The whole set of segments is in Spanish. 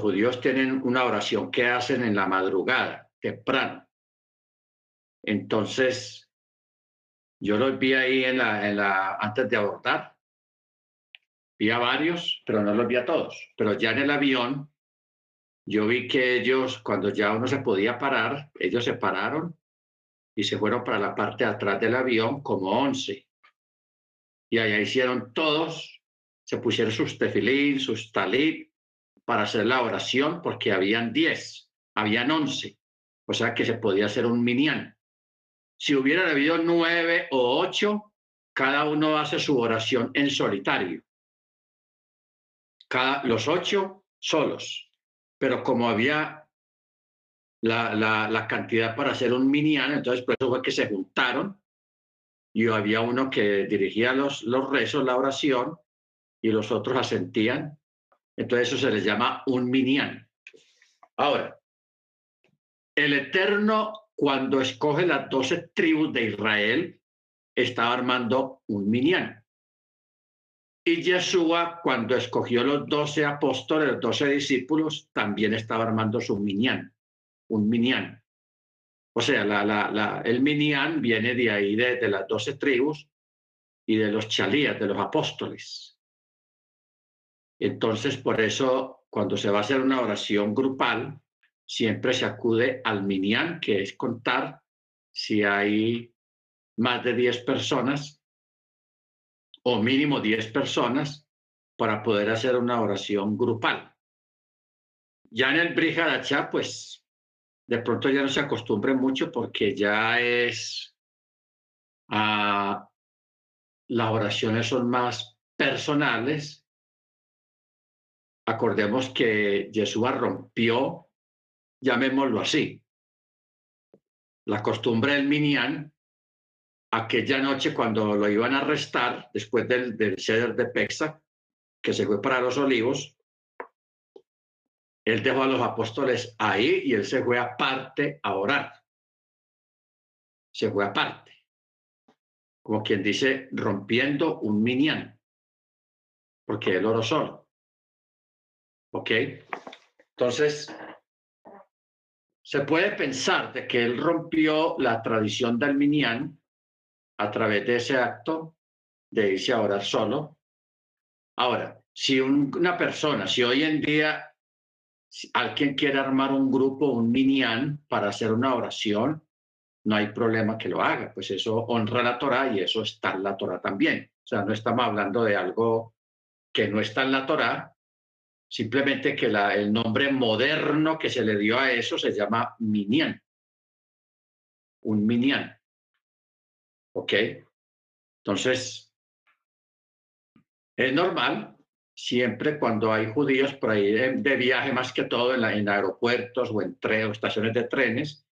judíos tienen una oración que hacen en la madrugada, temprano. Entonces, yo los vi ahí en la, antes de abortar. Vi a varios, pero no los vi a todos. Pero ya en el avión, yo vi que ellos, cuando ya uno se podía parar, ellos se pararon y se fueron para la parte de atrás del avión como once. Y allá hicieron todos, se pusieron sus tefilín, sus talit, para hacer la oración, porque habían diez, habían once. O sea que se podía hacer un minián. Si hubiera habido nueve o ocho, cada uno hace su oración en solitario. Cada, los ocho solos. Pero como había la, la, cantidad para hacer un minián, entonces por eso fue que se juntaron y había uno que dirigía los, los rezos, la oración, y los otros asentían. Entonces eso se les llama un minián. Ahora, el Eterno cuando escoge las doce tribus de Israel, estaba armando un minián. Y Yeshua, cuando escogió los doce apóstoles, los doce discípulos, también estaba armando su minián, un minián. O sea, el minián viene de ahí, de, las doce tribus y de los chalías, de los apóstoles. Entonces, por eso, cuando se va a hacer una oración grupal, siempre se acude al minián, que es contar si hay más de 10 personas o mínimo 10 personas para poder hacer una oración grupal. Ya en el Brihadachá, pues de pronto ya no se acostumbre mucho porque ya es, ah, las oraciones son más personales. Acordemos que Jesús rompió llamémoslo así. La costumbre del Minyan, aquella noche cuando lo iban a arrestar, después del, del de Pexa, que se fue para los olivos, él dejó a los apóstoles ahí y él se fue aparte a orar. Se fue aparte. Como quien dice, rompiendo un minyan. Porque él oró solo. ¿Ok? Entonces, se puede pensar de que él rompió la tradición del Minyan a través de ese acto de irse a orar solo. Ahora, si una persona, si hoy en día alguien quiere armar un grupo, un Minyan, para hacer una oración, no hay problema que lo haga, pues eso honra la Torah y eso está en la Torah también. O sea, no estamos hablando de algo que no está en la Torah, Simplemente que el nombre moderno que se le dio a eso se llama Minyan. Un Minyan. ¿Ok? Entonces, es normal, siempre cuando hay judíos por ahí de, viaje, más que todo en, aeropuertos o en o estaciones de trenes,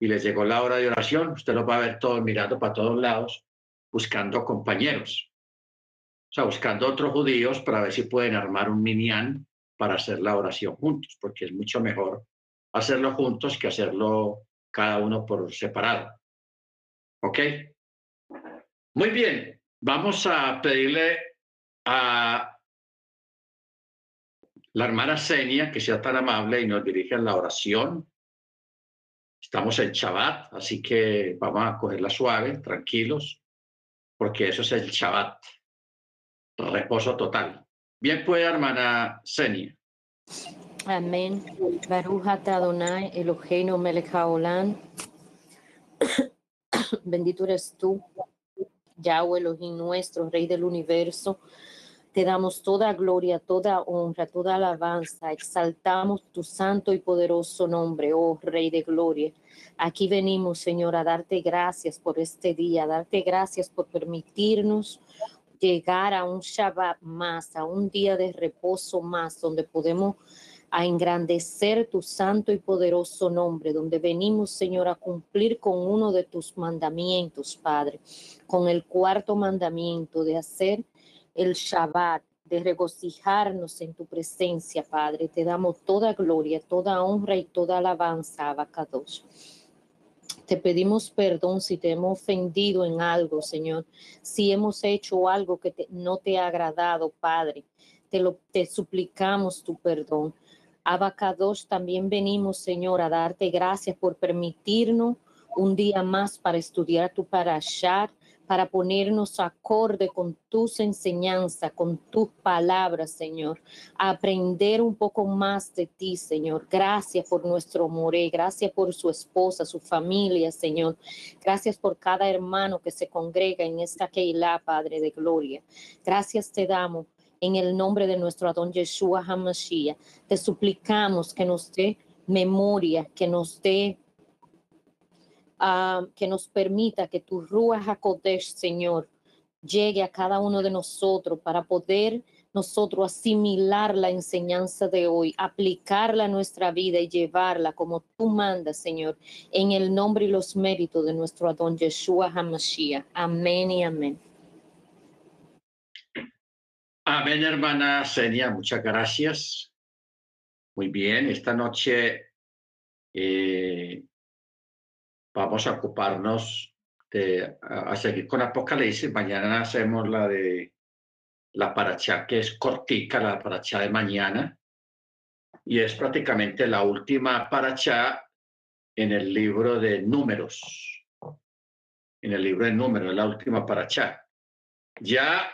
y les llegó la hora de oración, usted los va a ver todos mirando para todos lados, buscando compañeros. O sea, buscando otros judíos para ver si pueden armar un minyan para hacer la oración juntos, porque es mucho mejor hacerlo juntos que hacerlo cada uno por separado. ¿Ok? Muy bien, vamos a pedirle a la hermana Senia que sea tan amable y nos dirija en la oración. Estamos en Shabbat, así que vamos a cogerla suave, tranquilos, porque eso es el Shabbat, reposo total. Bien puede, hermana Senia. Amén. Adonai. Bendito eres tú, Yahweh Elohim nuestro, Rey del universo. Te damos toda gloria, toda honra, toda alabanza. Exaltamos tu santo y poderoso nombre, oh Rey de gloria. Aquí venimos, Señor, a darte gracias por este día, a darte gracias por permitirnos llegar a un Shabbat más, a un día de reposo más, donde podemos engrandecer tu santo y poderoso nombre, donde venimos, Señor, a cumplir con uno de tus mandamientos, Padre, con el cuarto mandamiento de hacer el Shabbat, de regocijarnos en tu presencia, Padre. Te damos toda gloria, toda honra y toda alabanza, Abacados. Te pedimos perdón si te hemos ofendido en algo, Señor. Si hemos hecho algo que no te ha agradado, Padre. Te, lo, te suplicamos tu perdón. Abacados, también venimos, Señor, a darte gracias por permitirnos un día más para estudiar tu parashat, para ponernos acorde con tus enseñanzas, con tus palabras, Señor. aprender un poco más de ti, Señor. Gracias por nuestro More, gracias por su esposa, su familia, Señor. Gracias por cada hermano que se congrega en esta Keilah, Padre de Gloria. Gracias te damos en el nombre de nuestro Adón Yeshua HaMashiach. Te suplicamos que nos dé memoria, que nos dé que nos permita que tu Ruach HaKodesh, Señor, llegue a cada uno de nosotros para poder nosotros asimilar la enseñanza de hoy, aplicarla a nuestra vida y llevarla como tú mandas, Señor, en el nombre y los méritos de nuestro Adón Yeshua HaMashiach. Amén y amén. Amén, hermana Senia, muchas gracias. Muy bien, esta noche eh, vamos a ocuparnos de a, seguir con Apocalipsis. Mañana hacemos la de la paracha que es cortica, la paracha de mañana, y es prácticamente la última paracha en el libro de números. En el libro de números, la última paracha. Ya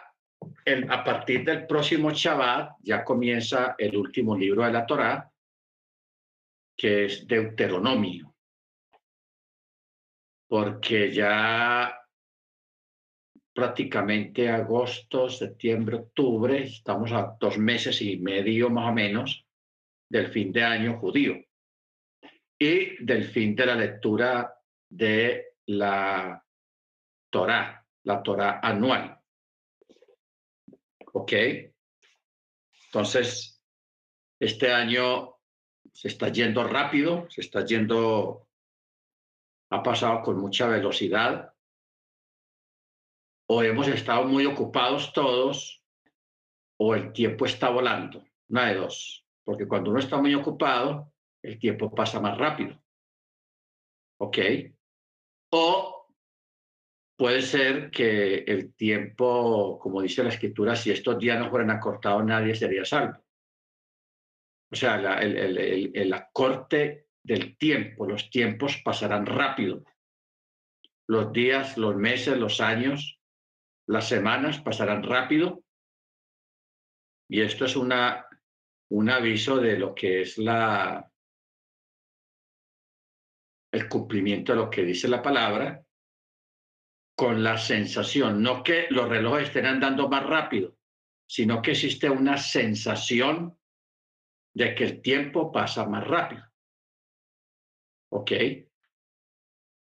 el, a partir del próximo Shabbat ya comienza el último libro de la Torá, que es Deuteronomio porque ya prácticamente agosto, septiembre, octubre, estamos a dos meses y medio más o menos del fin de año judío y del fin de la lectura de la Torah, la Torah anual. ¿Ok? Entonces, este año se está yendo rápido, se está yendo ha pasado con mucha velocidad o hemos estado muy ocupados todos o el tiempo está volando, una de dos, porque cuando uno está muy ocupado, el tiempo pasa más rápido. ¿Ok? O puede ser que el tiempo, como dice la escritura, si estos días no fueran acortados, nadie sería salvo. O sea, el, el, el acorte del tiempo. Los tiempos pasarán rápido. Los días, los meses, los años, las semanas pasarán rápido. Y esto es una, un aviso de lo que es la, el cumplimiento de lo que dice la palabra con la sensación, no que los relojes estén andando más rápido, sino que existe una sensación de que el tiempo pasa más rápido. ¿Ok?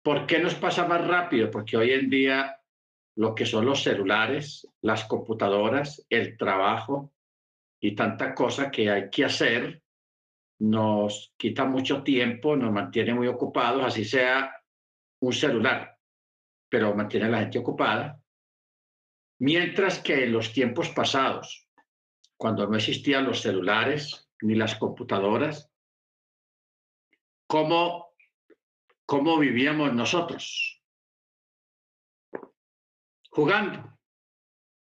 ¿Por qué nos pasa más rápido? Porque hoy en día lo que son los celulares, las computadoras, el trabajo y tanta cosa que hay que hacer nos quita mucho tiempo, nos mantiene muy ocupados, así sea un celular, pero mantiene a la gente ocupada. Mientras que en los tiempos pasados, cuando no existían los celulares ni las computadoras, cómo, cómo vivíamos nosotros. Jugando.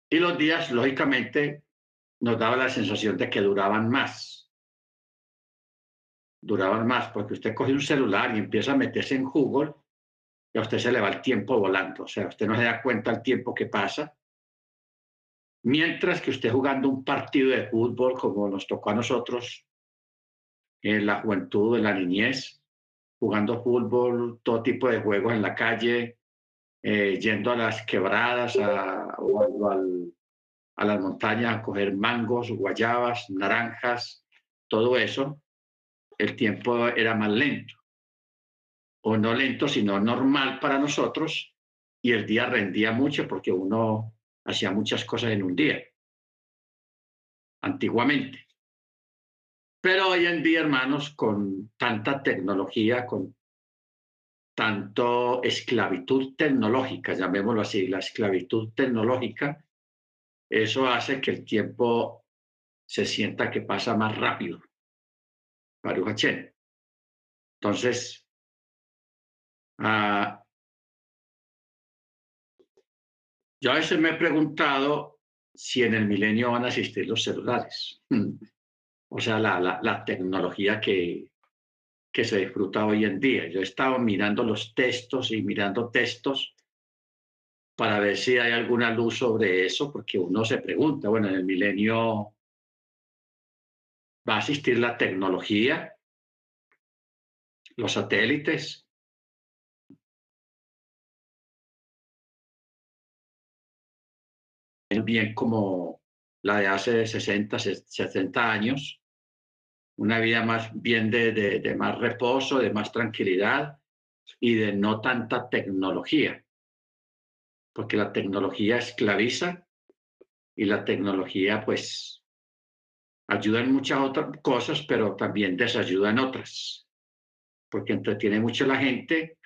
Y los días, lógicamente, nos daba la sensación de que duraban más. Duraban más, porque usted coge un celular y empieza a meterse en Google y a usted se le va el tiempo volando. O sea, usted no se da cuenta el tiempo que pasa. Mientras que usted jugando un partido de fútbol como nos tocó a nosotros en la juventud, en la niñez, jugando fútbol, todo tipo de juegos en la calle, eh, yendo a las quebradas a, o, a las montañas a coger mangos, guayabas, naranjas, todo eso, el tiempo era más lento. O no lento, sino normal para nosotros, y el día rendía mucho porque uno hacía muchas cosas en un día, antiguamente. Pero hoy en día, hermanos, con tanta tecnología, con tanto esclavitud tecnológica, llamémoslo así, la esclavitud tecnológica, eso hace que el tiempo se sienta que pasa más rápido. Baruch Entonces, uh, yo a veces me he preguntado si en el milenio van a existir los celulares. o sea, la, la, tecnología que, que se disfruta hoy en día. Yo he estado mirando los textos y mirando textos para ver si hay alguna luz sobre eso, porque uno se pregunta, bueno, en el milenio va a asistir la tecnología, los satélites. Bien como la de hace 60, 60 años, una vida más bien de, de más reposo, de más tranquilidad y de no tanta tecnología, porque la tecnología esclaviza y la tecnología pues ayuda en muchas otras cosas, pero también desayuda en otras porque entretiene mucho a la gente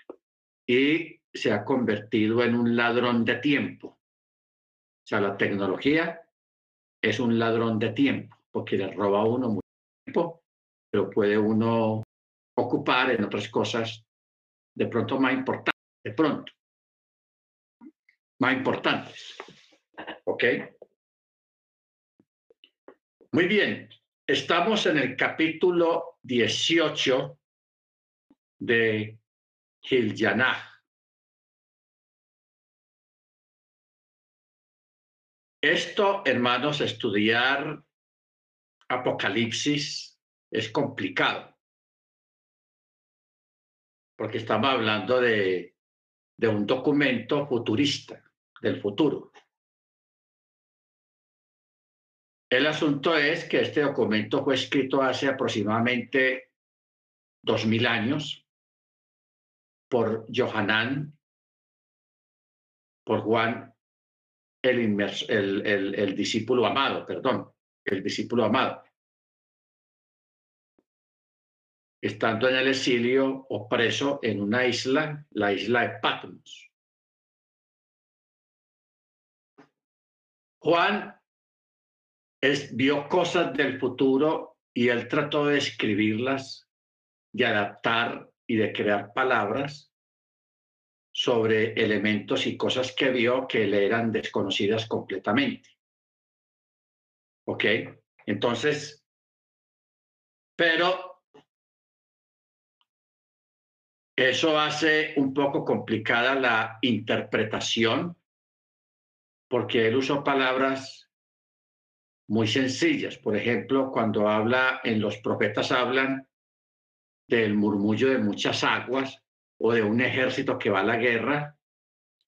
y se ha convertido en un ladrón de tiempo. O sea, la tecnología es un ladrón de tiempo, porque le roba a uno mucho tiempo, pero puede uno ocupar en otras cosas de pronto más importantes, de pronto, más importantes. ¿Ok? Muy bien, estamos en el capítulo 18 de Gilyanah. Esto, hermanos, estudiar Apocalipsis es complicado, porque estamos hablando de, un documento futurista, del futuro. El asunto es que este documento fue escrito hace aproximadamente dos mil años por Johanán, por Juan, el, el, el, discípulo amado, perdón, el discípulo amado. Estando en el exilio o preso en una isla, la isla de Patmos. Juan es, vio cosas del futuro y él trató de escribirlas, de adaptar y de crear palabras sobre elementos y cosas que vio que le eran desconocidas completamente. ¿Ok? Entonces, pero eso hace un poco complicada la interpretación porque él usó palabras muy sencillas. Por ejemplo, cuando habla, en los profetas hablan del murmullo de muchas aguas o de un ejército que va a la guerra,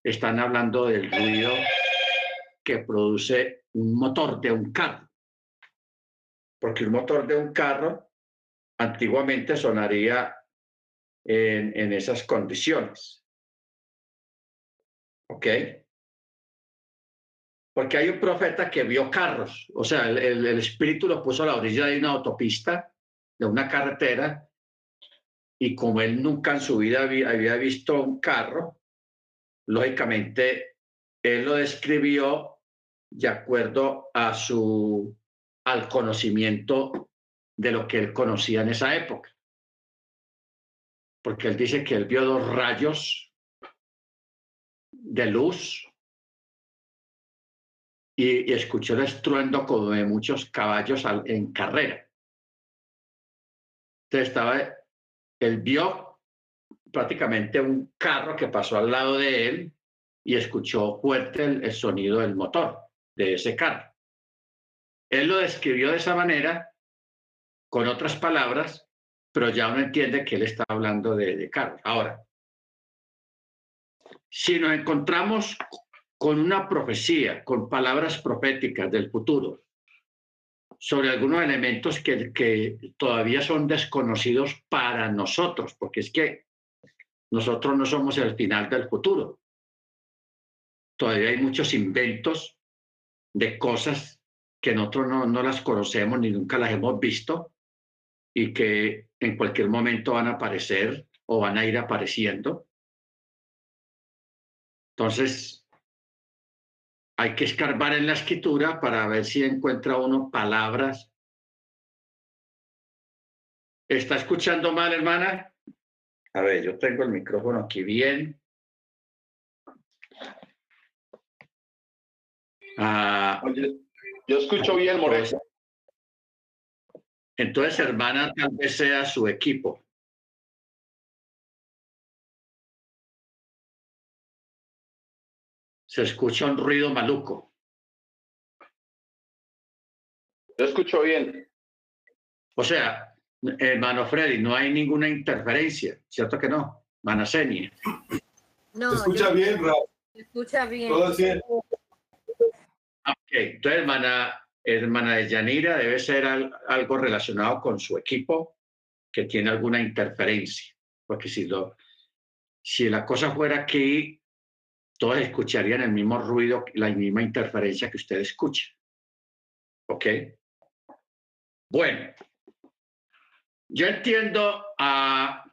están hablando del ruido que produce un motor de un carro. Porque el motor de un carro antiguamente sonaría en, en esas condiciones. ¿Ok? Porque hay un profeta que vio carros, o sea, el, el espíritu lo puso a la orilla de una autopista, de una carretera, y como él nunca en su vida había, visto un carro, lógicamente él lo describió de acuerdo a su al conocimiento de lo que él conocía en esa época. Porque él dice que él vio dos rayos de luz y, escuchó el estruendo como de muchos caballos en carrera. Entonces estaba él vio prácticamente un carro que pasó al lado de él y escuchó fuerte el, sonido del motor de ese carro. Él lo describió de esa manera, con otras palabras, pero ya uno entiende que él está hablando de, de carro. Ahora, si nos encontramos con una profecía, con palabras proféticas del futuro, sobre algunos elementos que todavía son desconocidos para nosotros, porque es que nosotros no somos el final del futuro. Todavía hay muchos inventos de cosas que nosotros no, no las conocemos ni nunca las hemos visto y que en cualquier momento van a aparecer o van a ir apareciendo. Entonces, hay que escarbar en la escritura para ver si encuentra uno palabras. ¿Está escuchando mal, hermana? A ver, yo tengo el micrófono aquí bien. Ah, yo escucho bien, Moreno. Entonces, hermana, tal vez sea su equipo. Se escucha un ruido maluco. Yo escucho bien. O sea, hermano Freddy, no hay ninguna interferencia, ¿cierto que no? Manasenia. No, se escucha bien, Raúl. Se escucha bien. Todo bien. Ok, entonces, hermana, hermana de Yanira, debe ser algo relacionado con su equipo que tiene alguna interferencia. Porque si, lo, si la cosa fuera que todos escucharían el mismo ruido, la misma interferencia que usted escucha. ¿Ok? Bueno, yo entiendo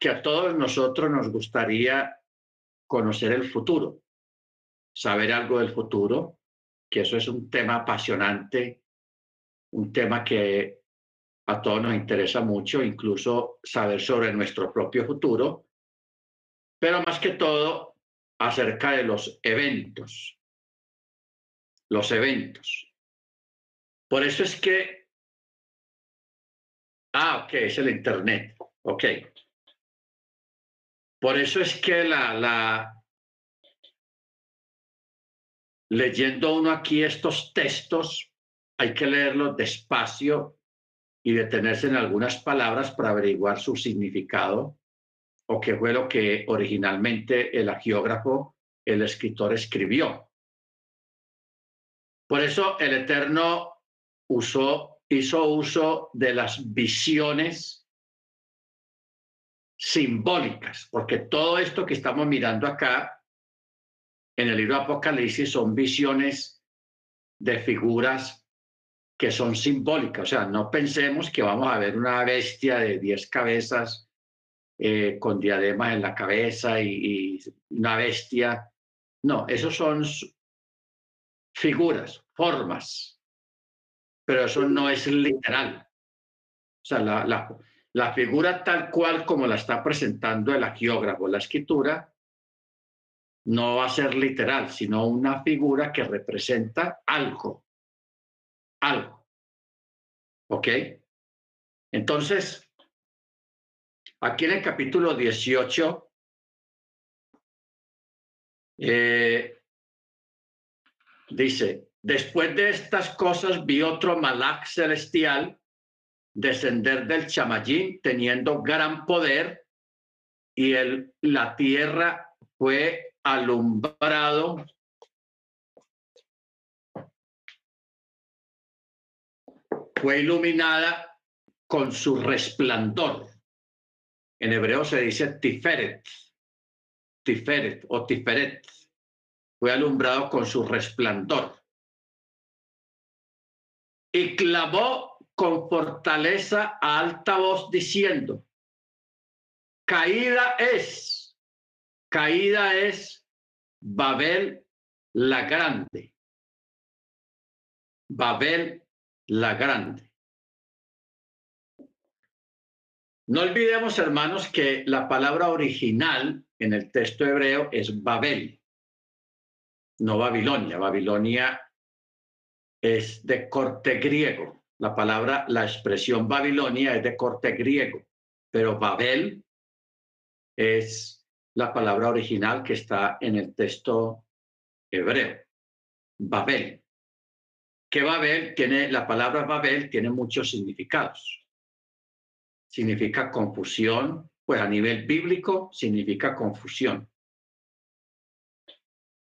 que a todos nosotros nos gustaría conocer el futuro, saber algo del futuro, que eso es un tema apasionante, un tema que a todos nos interesa mucho, incluso saber sobre nuestro propio futuro, pero más que todo acerca de los eventos, los eventos. Por eso es que Ah, ok, es el Internet. Ok. Por eso es que la, la, leyendo uno aquí estos textos, hay que leerlos despacio y detenerse en algunas palabras para averiguar su significado o qué fue lo que originalmente el agiógrafo, el escritor, escribió. Por eso el Eterno usó hizo uso de las visiones simbólicas, porque todo esto que estamos mirando acá en el libro Apocalipsis son visiones de figuras que son simbólicas. O sea, no pensemos que vamos a ver una bestia de diez cabezas eh, con diademas en la cabeza y, y una bestia. No, esos son figuras, formas pero eso no es literal. O sea, la, la, la figura tal cual como la está presentando el agiógrafo, la escritura, no va a ser literal, sino una figura que representa algo, algo. ¿Ok? Entonces, aquí en el capítulo 18, eh, dice, Después de estas cosas vi otro malak celestial descender del chamayín teniendo gran poder y el, la tierra fue alumbrado fue iluminada con su resplandor. En hebreo se dice tiferet, tiferet o tiferet. Fue alumbrado con su resplandor y clamó con fortaleza a alta voz diciendo, caída es, caída es Babel la grande. Babel la grande. No olvidemos, hermanos, que la palabra original en el texto hebreo es Babel, no Babilonia. Babilonia es de corte griego. La palabra, la expresión Babilonia es de corte griego, pero Babel es la palabra original que está en el texto hebreo. Babel. Que Babel tiene, la palabra Babel tiene muchos significados. Significa confusión, pues a nivel bíblico significa confusión.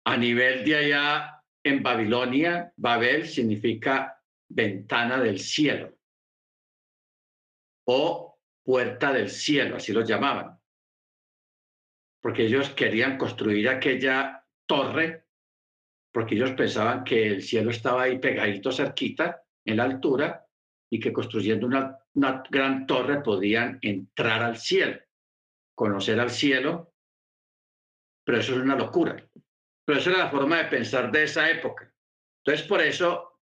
A nivel de allá en Babilonia, Babel significa ventana del cielo o puerta del cielo, así lo llamaban. Porque ellos querían construir aquella torre, porque ellos pensaban que el cielo estaba ahí pegadito cerquita, en la altura, y que construyendo una, gran torre podían entrar al cielo, conocer al cielo, pero eso es una locura. Pero esa era la forma de pensar de esa época. Entonces, por eso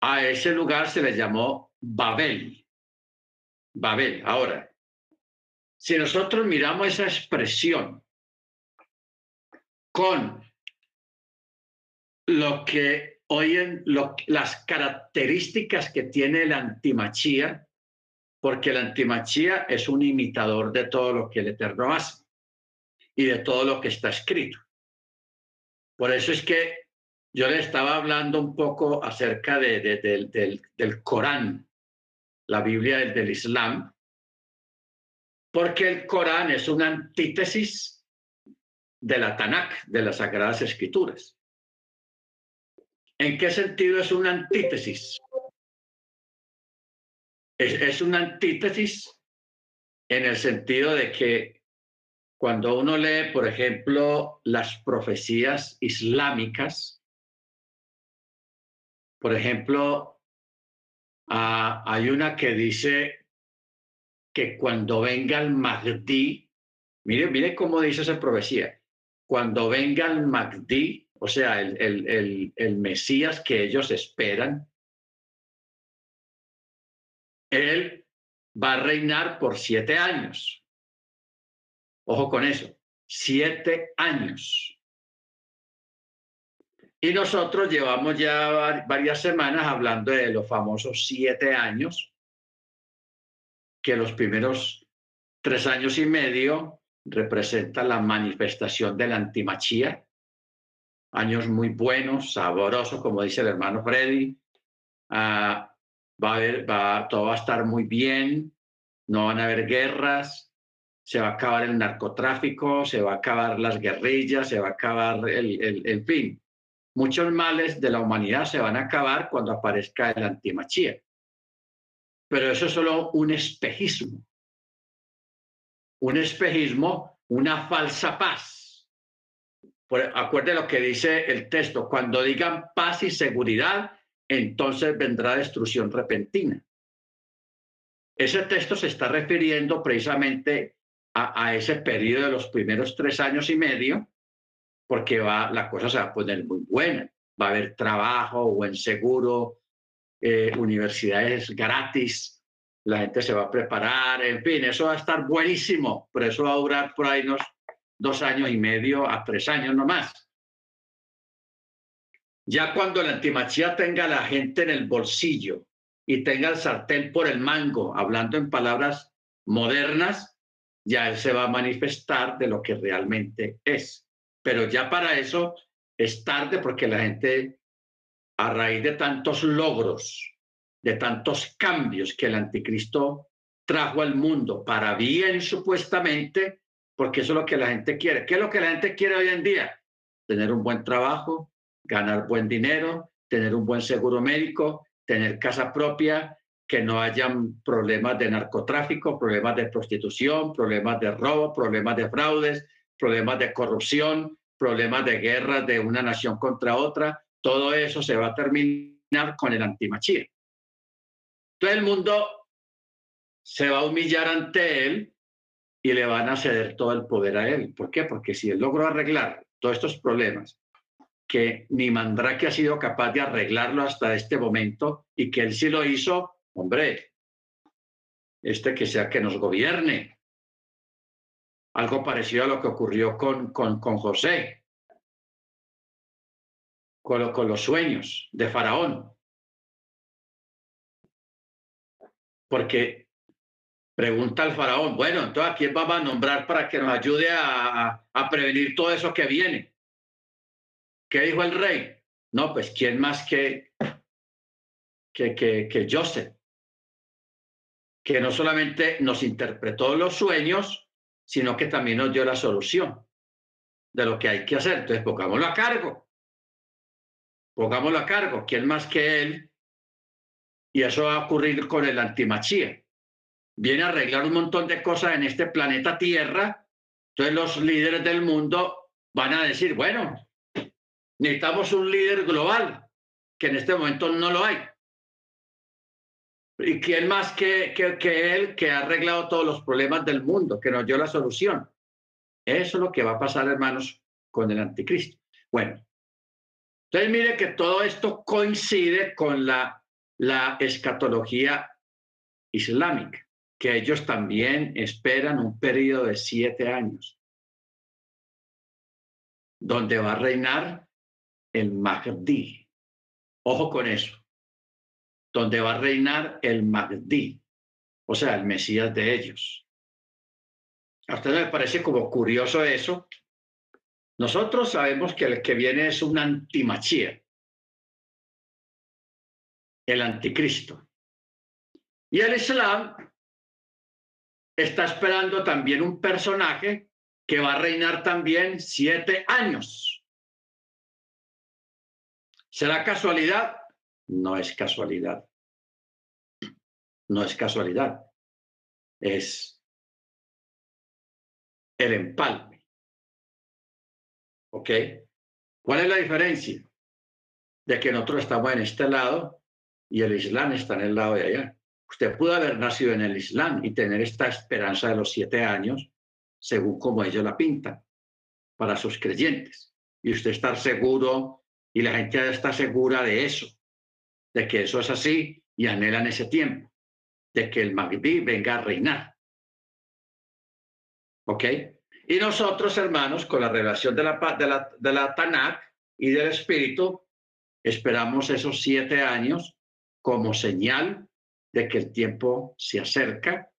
a ese lugar se le llamó Babel. Babel. Ahora, si nosotros miramos esa expresión con lo que hoy en las características que tiene la antimachía, porque el antimachía es un imitador de todo lo que el Eterno hace y de todo lo que está escrito. Por eso es que yo le estaba hablando un poco acerca de, del, Corán, la Biblia del, del Islam, porque el Corán es una antítesis de la Tanakh, de las Sagradas Escrituras. ¿En qué sentido es una antítesis? Es, una antítesis en el sentido de que cuando uno lee, por ejemplo, las profecías islámicas, por ejemplo, ah, hay una que dice que cuando venga el Mahdi, mire, mire cómo dice esa profecía, cuando venga el Mahdi, o sea, el, el, el, Mesías que ellos esperan, él va a reinar por siete años. Ojo con eso, siete años. Y nosotros llevamos ya varias semanas hablando de los famosos siete años que los primeros tres años y medio representan la manifestación de la antimachía, años muy buenos, sabrosos, como dice el hermano Freddy. Ah, va a haber, va, todo va a estar muy bien, no van a haber guerras, se va a acabar el narcotráfico, se va a acabar las guerrillas, se va a acabar el, el, el fin. Muchos males de la humanidad se van a acabar cuando aparezca el antimachía pero eso es solo un espejismo. Un espejismo, una falsa paz. acuerde lo que dice el texto, cuando digan paz y seguridad, entonces vendrá destrucción repentina. Ese texto se está refiriendo precisamente a, ese periodo de los primeros tres años y medio, porque va, la cosa se va a poner muy buena. Va a haber trabajo, buen seguro, eh, universidades gratis, la gente se va a preparar, en fin, eso va a estar buenísimo, pero eso va a durar por ahí unos dos años y medio a tres años nomás. Ya cuando la antimachía tenga a la gente en el bolsillo y tenga el sartén por el mango, hablando en palabras modernas, ya él se va a manifestar de lo que realmente es. Pero ya para eso es tarde porque la gente a raíz de tantos logros, de tantos cambios que el anticristo trajo al mundo para bien supuestamente, porque eso es lo que la gente quiere. ¿Qué es lo que la gente quiere hoy en día? Tener un buen trabajo, ganar buen dinero, tener un buen seguro médico, tener casa propia, que no hayan problemas de narcotráfico, problemas de prostitución, problemas de robo, problemas de fraudes, problemas de corrupción, problemas de guerras de una nación contra otra, todo eso se va a terminar con el antimachía. Todo el mundo se va a humillar ante él y le van a ceder todo el poder a él. ¿Por qué? Porque si él logró arreglar todos estos problemas, que ni Mandrake ha sido capaz de arreglarlo hasta este momento y que él sí lo hizo, hombre, este que sea que nos gobierne. Algo parecido a lo que ocurrió con, con, con José con, los sueños de Faraón. Porque pregunta al faraón, bueno, entonces ¿a quién vamos a nombrar para que nos ayude a, prevenir todo eso que viene? ¿Qué dijo el rey? No, pues ¿quién más que, que, que, que Joseph? Que no solamente nos interpretó los sueños, sino que también nos dio la solución de lo que hay que hacer. Entonces, pongámoslo a cargo pongámoslo a cargo, ¿quién más que él? Y eso va a ocurrir con el antimachía. Viene a arreglar un montón de cosas en este planeta Tierra, entonces los líderes del mundo van a decir, bueno, necesitamos un líder global, que en este momento no lo hay. ¿Y quién más que, que, que, él que ha arreglado todos los problemas del mundo, que nos dio la solución? Eso es lo que va a pasar, hermanos, con el anticristo. Bueno, entonces, mire que todo esto coincide con la, escatología islámica, que ellos también esperan un periodo de siete años, donde va a reinar el Mahdi. Ojo con eso, donde va a reinar el Mahdi. o sea, el Mesías de ellos. A usted me parece como curioso eso. Nosotros sabemos que el que viene es un antimachía, el anticristo. Y el Islam está esperando también un personaje que va a reinar también siete años. ¿Será casualidad? No es casualidad. No es casualidad. Es el empalme. ¿Ok? ¿Cuál es la diferencia? De que nosotros estamos en este lado y el Islam está en el lado de allá. Usted pudo haber nacido en el Islam y tener esta esperanza de los siete años, según como ellos la pintan, para sus creyentes. Y usted estar seguro y la gente está segura de eso, de que eso es así y anhelan ese tiempo, de que el Mahdi venga a reinar. ¿Ok? Y nosotros, hermanos, con la revelación de la, de de la Tanakh y del Espíritu, esperamos esos siete años como señal de que el tiempo se acerca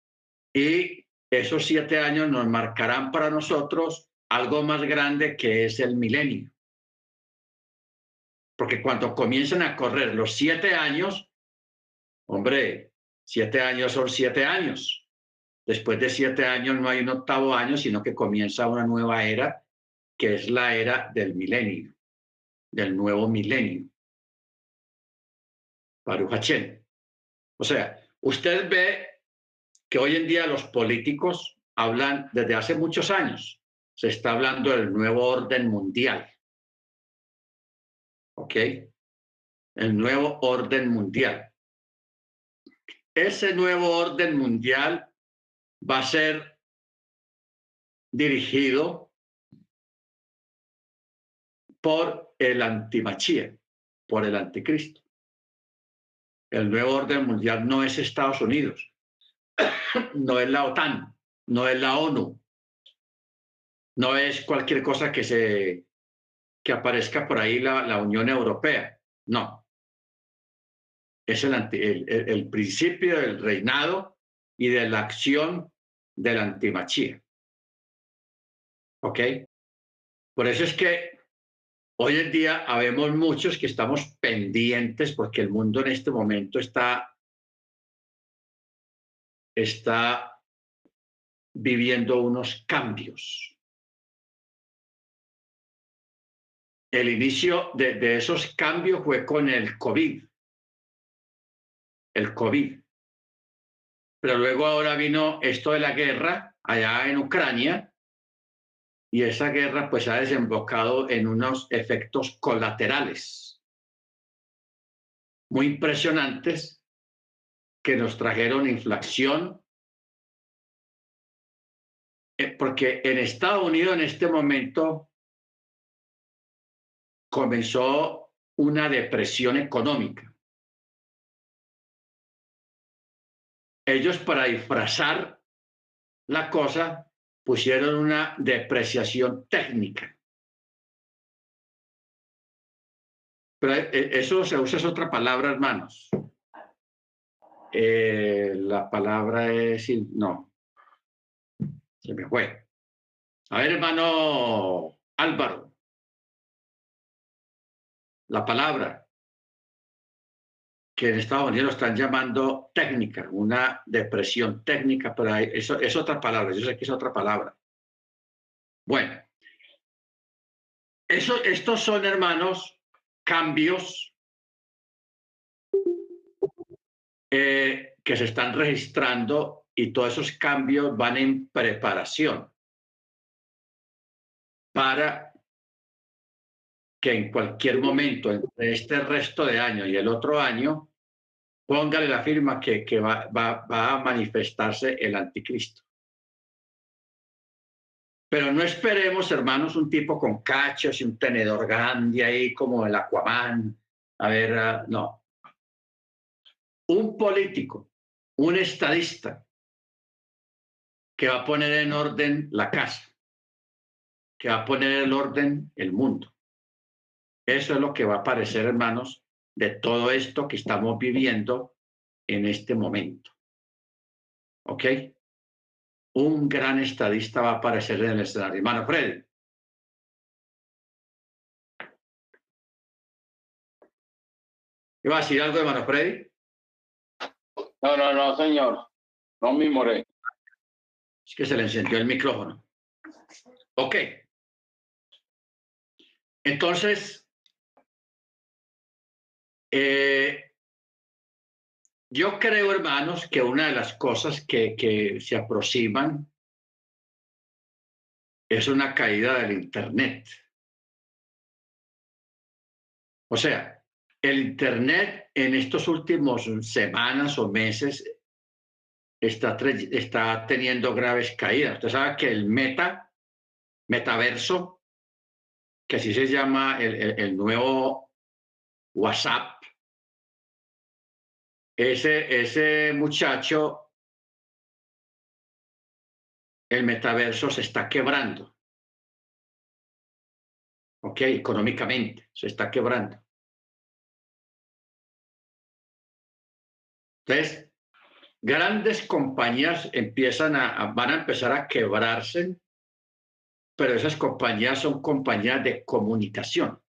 y esos siete años nos marcarán para nosotros algo más grande que es el milenio. Porque cuando comienzan a correr los siete años, hombre, siete años son siete años. Después de siete años no hay un octavo año, sino que comienza una nueva era, que es la era del milenio, del nuevo milenio. Baruch O sea, usted ve que hoy en día los políticos hablan desde hace muchos años, se está hablando del nuevo orden mundial. ¿Ok? El nuevo orden mundial. Ese nuevo orden mundial va a ser dirigido por el antimachía, por el anticristo. El nuevo orden mundial no es Estados Unidos, no es la OTAN, no es la ONU, no es cualquier cosa que se que aparezca por ahí la, la Unión Europea, no. Es el, el, el principio del reinado y de la acción del antimachía. ¿Ok? Por eso es que hoy en día habemos muchos que estamos pendientes porque el mundo en este momento está, está viviendo unos cambios. El inicio de, de esos cambios fue con el COVID. El COVID. Pero luego ahora vino esto de la guerra allá en Ucrania y esa guerra pues ha desembocado en unos efectos colaterales muy impresionantes que nos trajeron inflación, eh, porque en Estados Unidos en este momento comenzó una depresión económica. Ellos para disfrazar la cosa pusieron una depreciación técnica. Pero eh, eso se usa es otra palabra, hermanos. Eh, la palabra es, no, se me fue. A ver, hermano Álvaro, la palabra que en Estados Unidos lo están llamando técnica, una depresión técnica, pero eso es otra palabra, yo sé que es otra palabra. Bueno, eso, estos son, hermanos, cambios eh, que se están registrando y todos esos cambios van en preparación para que en cualquier momento, entre este resto de año y el otro año, póngale la firma que, va, a manifestarse el anticristo. Pero no esperemos, hermanos, un tipo con cachos y un tenedor grande ahí como el Aquaman. A ver, uh, no. Un político, un estadista que va a poner en orden la casa, que va a poner en orden el mundo. Eso es lo que va a aparecer, hermanos, de todo esto que estamos viviendo en este momento. ¿Ok? Un gran estadista va a aparecer en el escenario. Hermano Freddy. ¿Iba a decir algo, hermano Freddy? No, no, no, señor. No me moré. Es que se le encendió el micrófono. Ok. Entonces, eh, yo creo, hermanos, que una de las cosas que, se aproximan es una caída del Internet. O sea, el Internet en estos últimos semanas o meses está, teniendo graves caídas. Usted sabe que el meta, metaverso, que así se llama el nuevo WhatsApp, ese, ese muchacho, el metaverso se está quebrando. ¿Ok? Económicamente, se está quebrando. Entonces, grandes compañías empiezan a, van a empezar a quebrarse, pero esas compañías son compañías de comunicación.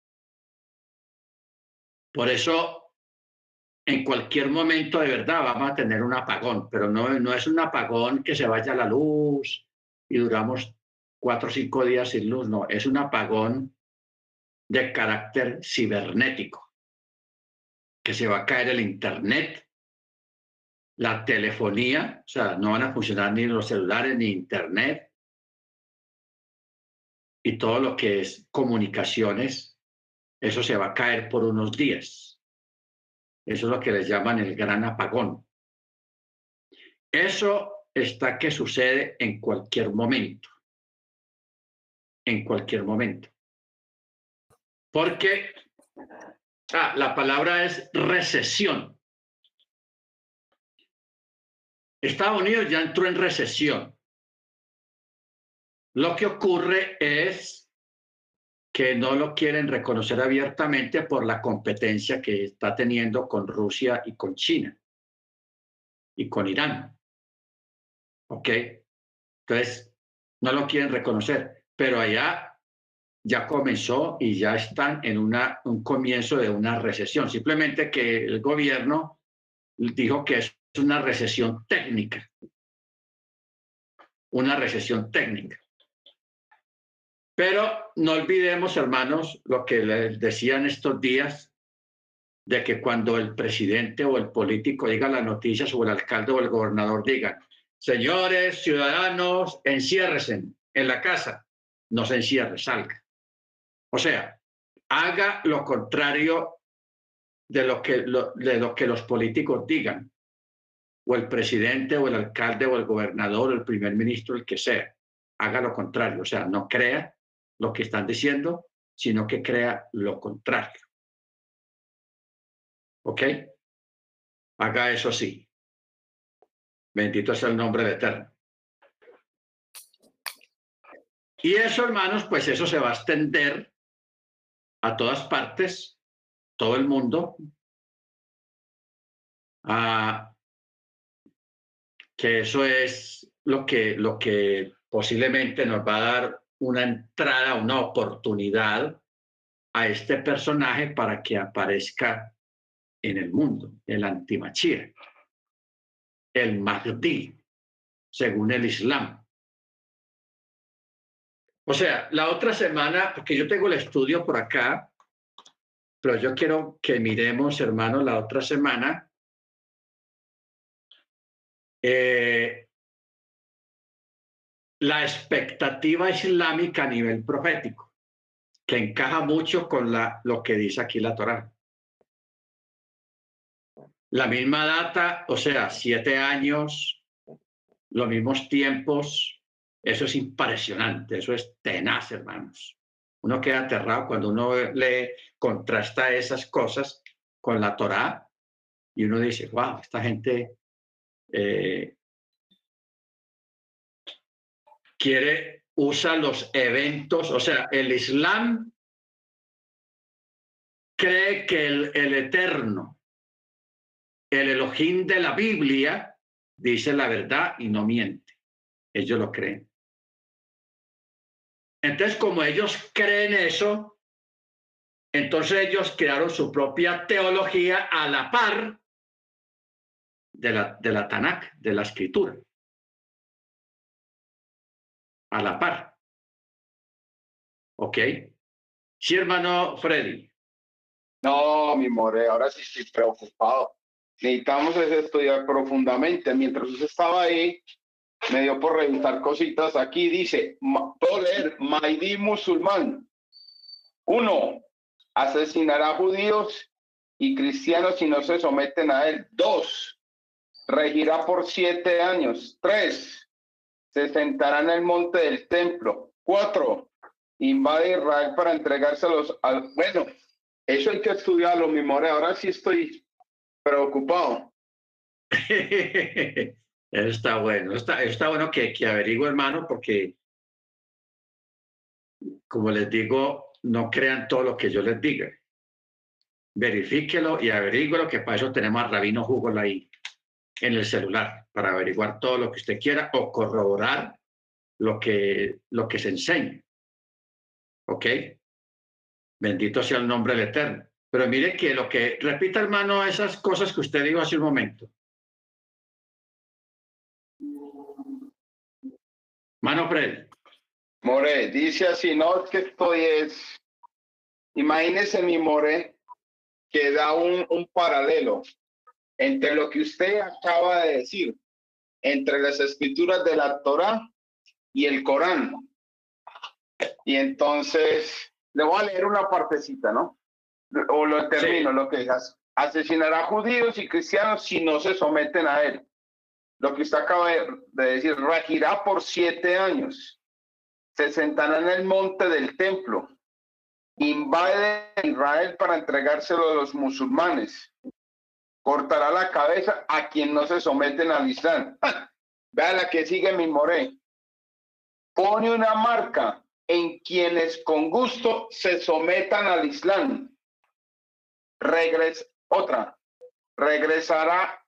Por eso en cualquier momento de verdad vamos a tener un apagón, pero no, no es un apagón que se vaya la luz y duramos cuatro o cinco días sin luz, no, es un apagón de carácter cibernético, que se va a caer el Internet, la telefonía, o sea, no van a funcionar ni los celulares ni Internet, y todo lo que es comunicaciones, eso se va a caer por unos días. Eso es lo que les llaman el gran apagón. Eso está que sucede en cualquier momento. En cualquier momento. Porque ah, la palabra es recesión. Estados Unidos ya entró en recesión. Lo que ocurre es que no lo quieren reconocer abiertamente por la competencia que está teniendo con Rusia y con China y con Irán. ¿Ok? Entonces, no lo quieren reconocer, pero allá ya comenzó y ya están en una, un comienzo de una recesión. Simplemente que el gobierno dijo que es una recesión técnica. Una recesión técnica. Pero no olvidemos, hermanos, lo que les decían estos días, de que cuando el presidente o el político diga las noticias o el alcalde o el gobernador digan, señores ciudadanos, enciérresen en la casa, no se encierre, salga. O sea, haga lo contrario de lo que, de lo que los políticos digan, o el presidente o el alcalde o el gobernador o el primer ministro, el que sea, haga lo contrario, o sea, no crea lo que están diciendo, sino que crea lo contrario. ¿Ok? Haga eso así. Bendito sea el nombre de Eterno. Y eso, hermanos, pues eso se va a extender a todas partes, todo el mundo, que eso es lo que, lo que posiblemente nos va a dar una entrada, una oportunidad a este personaje para que aparezca en el mundo, el antimachía, el Mahdi, según el Islam. O sea, la otra semana, porque yo tengo el estudio por acá, pero yo quiero que miremos, hermanos, la otra semana. Eh, la expectativa islámica a nivel profético, que encaja mucho con lo que dice aquí la Torá. La misma data, o sea, siete años, los mismos tiempos, eso es impresionante, eso es tenaz, hermanos. Uno queda aterrado cuando uno le contrasta esas cosas con la Torá y uno dice, wow, esta gente eh, quiere, usa los eventos, o sea, el Islam cree que el, el eterno, el Elohim de la Biblia, dice la verdad y no miente. Ellos lo creen. Entonces, como ellos creen eso, entonces ellos crearon su propia teología a la par de la, de la Tanakh, de la escritura. A la par. ¿Ok? Sí, hermano Freddy. No, mi more, ahora sí estoy preocupado. Necesitamos estudiar profundamente. Mientras usted estaba ahí, me dio por revisar cositas. Aquí dice, puedo leer, musulmán. Uno, asesinará a judíos y cristianos si no se someten a él. Dos, regirá por siete años. Tres, se sentará en el monte del templo. Cuatro, invade Israel para entregárselos al... Bueno, eso hay que estudiarlo, mi more. Ahora sí estoy preocupado. está bueno, está, está bueno que, que averigüe, hermano, porque, como les digo, no crean todo lo que yo les diga. Verifíquelo y lo que para eso tenemos a Rabino Google ahí en el celular, para averiguar todo lo que usted quiera o corroborar lo que, lo que se enseña. ¿Ok? Bendito sea el nombre del Eterno. Pero mire que lo que, repita hermano, esas cosas que usted dijo hace un momento. Mano Fred. More, dice así, no es que estoy es, imagínese mi More, que da un, un paralelo entre lo que usted acaba de decir, entre las escrituras de la Torah y el Corán. Y entonces, le voy a leer una partecita, ¿no? O lo termino, lo que digas. Asesinará judíos y cristianos si no se someten a él. Lo que usted acaba de decir, regirá por siete años. Se sentará en el monte del templo. Invade Israel para entregárselo a los musulmanes. Cortará la cabeza a quien no se someten al Islam. Vea la que sigue mi moré. Pone una marca en quienes con gusto se sometan al Islam. Regres, otra, regresará,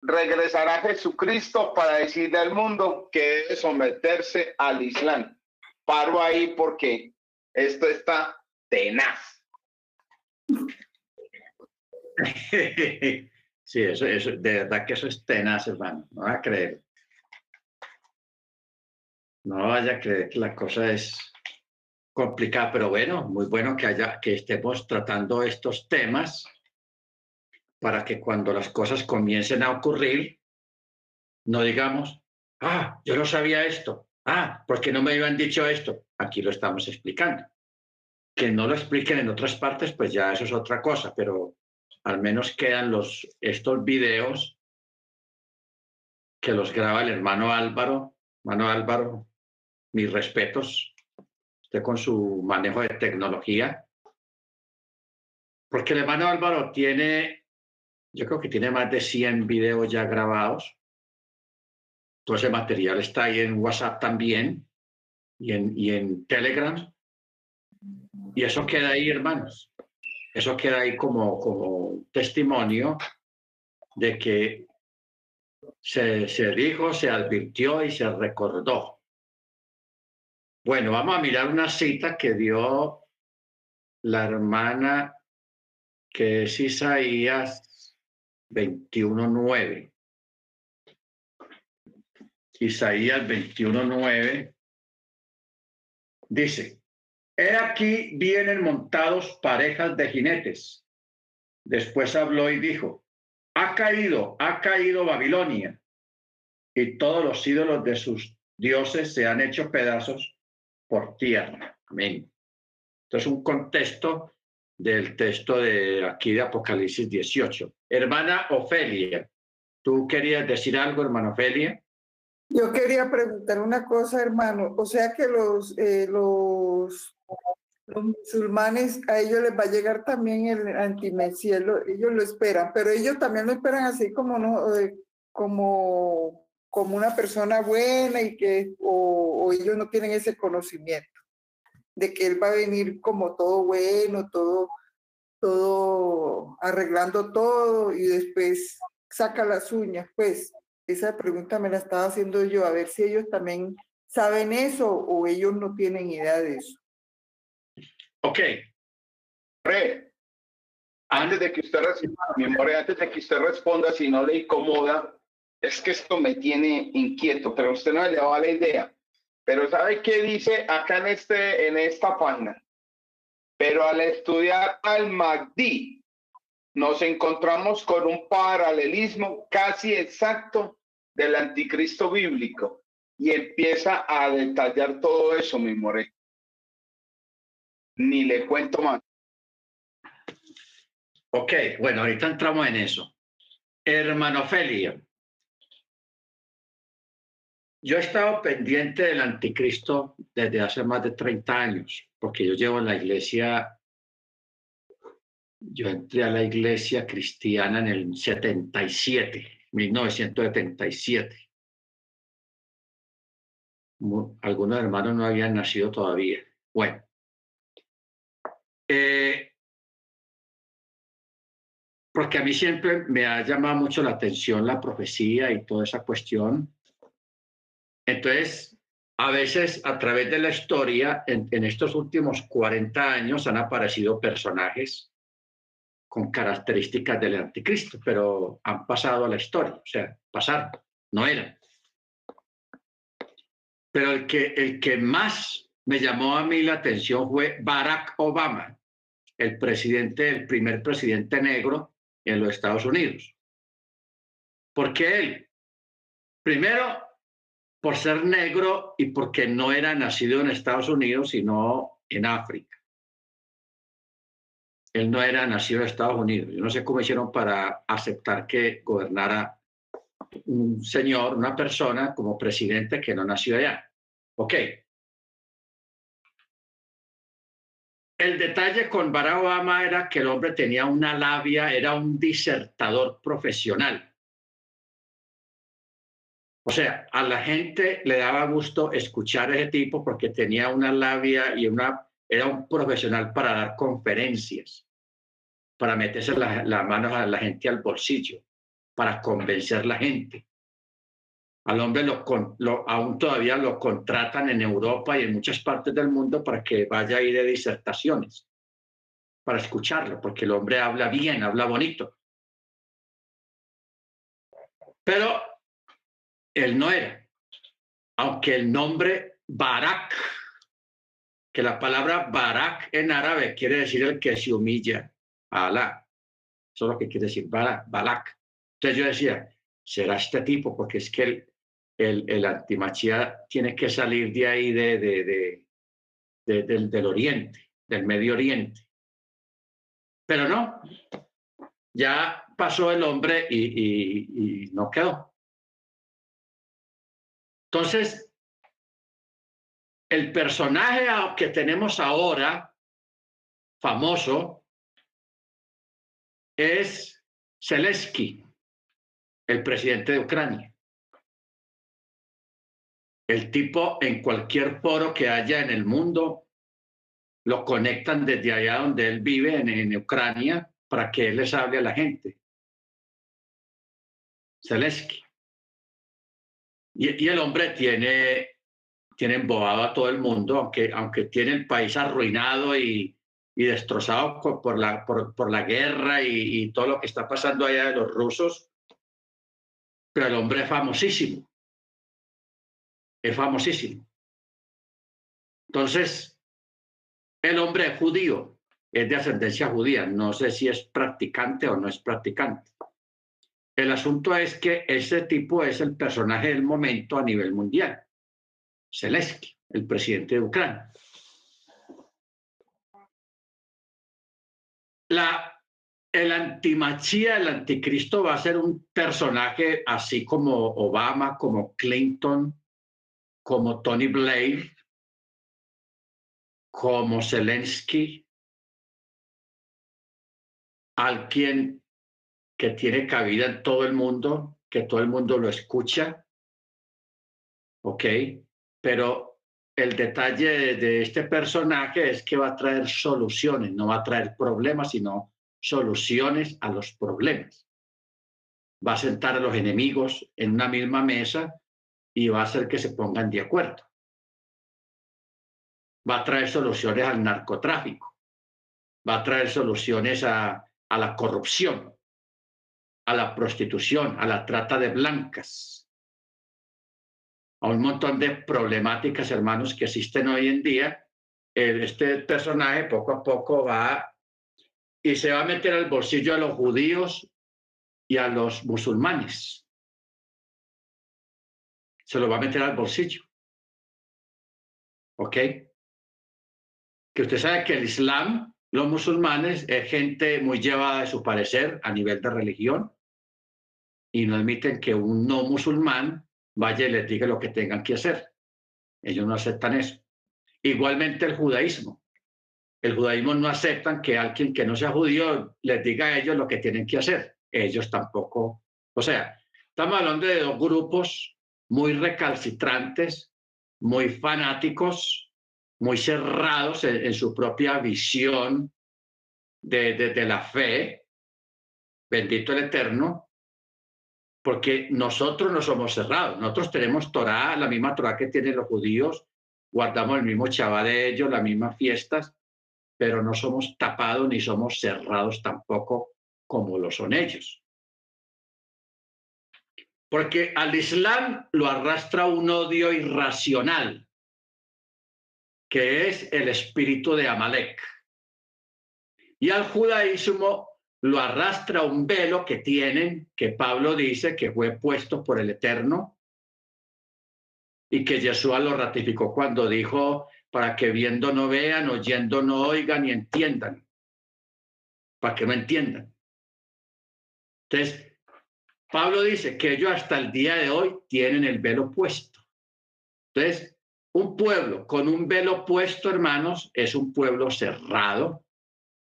regresará Jesucristo para decirle al mundo que debe someterse al Islam. Paro ahí porque esto está tenaz. Sí, eso, eso, de verdad que eso es tenaz, hermano. No va a creer. No vaya a creer que la cosa es complicada, pero bueno, muy bueno que, haya, que estemos tratando estos temas para que cuando las cosas comiencen a ocurrir, no digamos, ah, yo no sabía esto, ah, porque no me habían dicho esto. Aquí lo estamos explicando. Que no lo expliquen en otras partes, pues ya eso es otra cosa, pero al menos quedan los, estos videos que los graba el hermano Álvaro. Hermano Álvaro, mis respetos con su manejo de tecnología. Porque el hermano Álvaro tiene, yo creo que tiene más de 100 videos ya grabados. Todo ese material está ahí en WhatsApp también y en, y en Telegram. Y eso queda ahí, hermanos. Eso queda ahí como, como testimonio de que se, se dijo, se advirtió y se recordó bueno, vamos a mirar una cita que dio la hermana que es Isaías 21.9. Isaías 21.9 dice, He aquí vienen montados parejas de jinetes. Después habló y dijo, ha caído, ha caído Babilonia, y todos los ídolos de sus dioses se han hecho pedazos por tierra. Amén. Entonces, un contexto del texto de aquí de Apocalipsis 18. Hermana Ofelia, ¿tú querías decir algo, hermana Ofelia? Yo quería preguntar una cosa, hermano. O sea que los, eh, los, los, musulmanes, a ellos les va a llegar también el antimesielo, ellos lo esperan, pero ellos también lo esperan así como, no, como como una persona buena y que o, ellos no tienen ese conocimiento de que él va a venir como todo bueno, todo, todo arreglando todo y después saca las uñas, pues esa pregunta me la estaba haciendo yo, a ver si ellos también saben eso o ellos no tienen idea de eso. Ok. Re, antes de que usted responda, mi amor, antes de que usted responda, si no le incomoda, es que esto me tiene inquieto, pero usted no le va la idea. Pero ¿sabe qué dice acá en, este, en esta página? Pero al estudiar al Magdi, nos encontramos con un paralelismo casi exacto del anticristo bíblico y empieza a detallar todo eso, mi more. Ni le cuento más. Ok, bueno, ahorita entramos en eso. Hermano Felia, yo he estado pendiente del anticristo desde hace más de 30 años, porque yo llevo en la iglesia, yo entré a la iglesia cristiana en el 77, 1977. Algunos hermanos no habían nacido todavía. Bueno. Eh, porque a mí siempre me ha llamado mucho la atención la profecía y toda esa cuestión entonces, a veces a través de la historia, en, estos últimos 40 años han aparecido personajes con características del anticristo, pero han pasado a la historia, o sea, pasaron, no eran. Pero el que, el que más me llamó a mí la atención fue Barack Obama, el presidente, el primer presidente negro en los Estados Unidos. Porque él, primero, por ser negro y porque no era nacido en Estados Unidos, sino en África. Él no era nacido en Estados Unidos. Yo no sé cómo hicieron para aceptar que gobernara un señor, una persona como presidente que no nació allá. Ok. El detalle con Barack Obama era que el hombre tenía una labia, era un disertador profesional. O sea, a la gente le daba gusto escuchar a ese tipo porque tenía una labia y una, era un profesional para dar conferencias, para meterse las la manos a la gente al bolsillo, para convencer a la gente. Al hombre lo, lo, aún todavía lo contratan en Europa y en muchas partes del mundo para que vaya a ir de disertaciones, para escucharlo, porque el hombre habla bien, habla bonito. Pero él no era. Aunque el nombre Barak, que la palabra Barak en árabe quiere decir el que se humilla a Alá. Eso es lo que quiere decir Barak. Entonces yo decía, será este tipo, porque es que el, el, el antimachía tiene que salir de ahí, de, de, de, del, del Oriente, del Medio Oriente. Pero no, ya pasó el hombre y, y no quedó. Entonces, el personaje que tenemos ahora, famoso, es Zelensky, el presidente de Ucrania. El tipo en cualquier foro que haya en el mundo, lo conectan desde allá donde él vive, en, Ucrania, para que él les hable a la gente. Zelensky. Y, el hombre tiene, tiene embobado a todo el mundo, aunque, aunque tiene el país arruinado y, y destrozado por la, por, por la guerra y, y, todo lo que está pasando allá de los rusos. Pero el hombre es famosísimo. Es famosísimo. Entonces, el hombre es judío, es de ascendencia judía. No sé si es practicante o no es practicante. El asunto es que ese tipo es el personaje del momento a nivel mundial. Zelensky, el presidente de Ucrania. La, el antimachía, el anticristo va a ser un personaje así como Obama, como Clinton, como Tony Blair, como Zelensky, al quien que tiene cabida en todo el mundo, que todo el mundo lo escucha, ¿ok? Pero el detalle de, este personaje es que va a traer soluciones, no va a traer problemas, sino soluciones a los problemas. va a sentar a los enemigos en una misma mesa y va a hacer que se pongan de acuerdo. Va a traer soluciones al narcotráfico, va a traer soluciones a, a la corrupción, a la prostitución, a la trata de blancas, a un montón de problemáticas, hermanos, que existen hoy en día. Este personaje poco a poco va y se va a meter al bolsillo a los judíos y a los musulmanes. Se lo va a meter al bolsillo. ¿Ok? Que usted sabe que el Islam, los musulmanes, es gente muy llevada de su parecer a nivel de religión y no admiten que un no musulmán vaya y les diga lo que tengan que hacer. Ellos no aceptan eso. Igualmente el judaísmo. El judaísmo no aceptan que alguien que no sea judío les diga a ellos lo que tienen que hacer. Ellos tampoco. O sea, estamos hablando de dos grupos muy recalcitrantes, muy fanáticos, muy cerrados en, su propia visión de, de la fe. Bendito el Eterno, porque nosotros no somos cerrados, nosotros tenemos Torah, la misma Torah que tienen los judíos, guardamos el mismo chaval de ellos, las mismas fiestas, pero no somos tapados ni somos cerrados tampoco como lo son ellos. Porque al Islam lo arrastra un odio irracional, que es el espíritu de Amalek. Y al judaísmo lo arrastra un velo que tienen, que Pablo dice que fue puesto por el Eterno y que Yeshua lo ratificó cuando dijo, para que viendo no vean, oyendo no oigan y entiendan, para que no entiendan. Entonces, Pablo dice que ellos hasta el día de hoy tienen el velo puesto. Entonces, un pueblo con un velo puesto, hermanos, es un pueblo cerrado,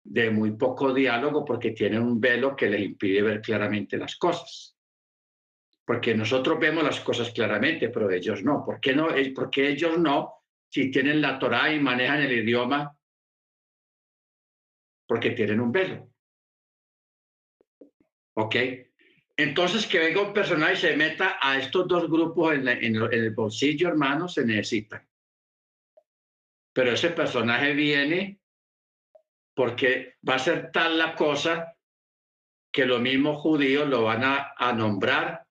de muy poco diálogo porque tienen un velo que les impide ver claramente las cosas. Porque nosotros vemos las cosas claramente, pero ellos no. ¿Por qué no? Porque ellos no, si tienen la Torah y manejan el idioma, porque tienen un velo. ¿Ok? Entonces, que venga un personaje y se meta a estos dos grupos en, en el bolsillo, hermano, se necesita. Pero ese personaje viene porque va a ser tal la cosa que los mismos judíos lo van a, nombrar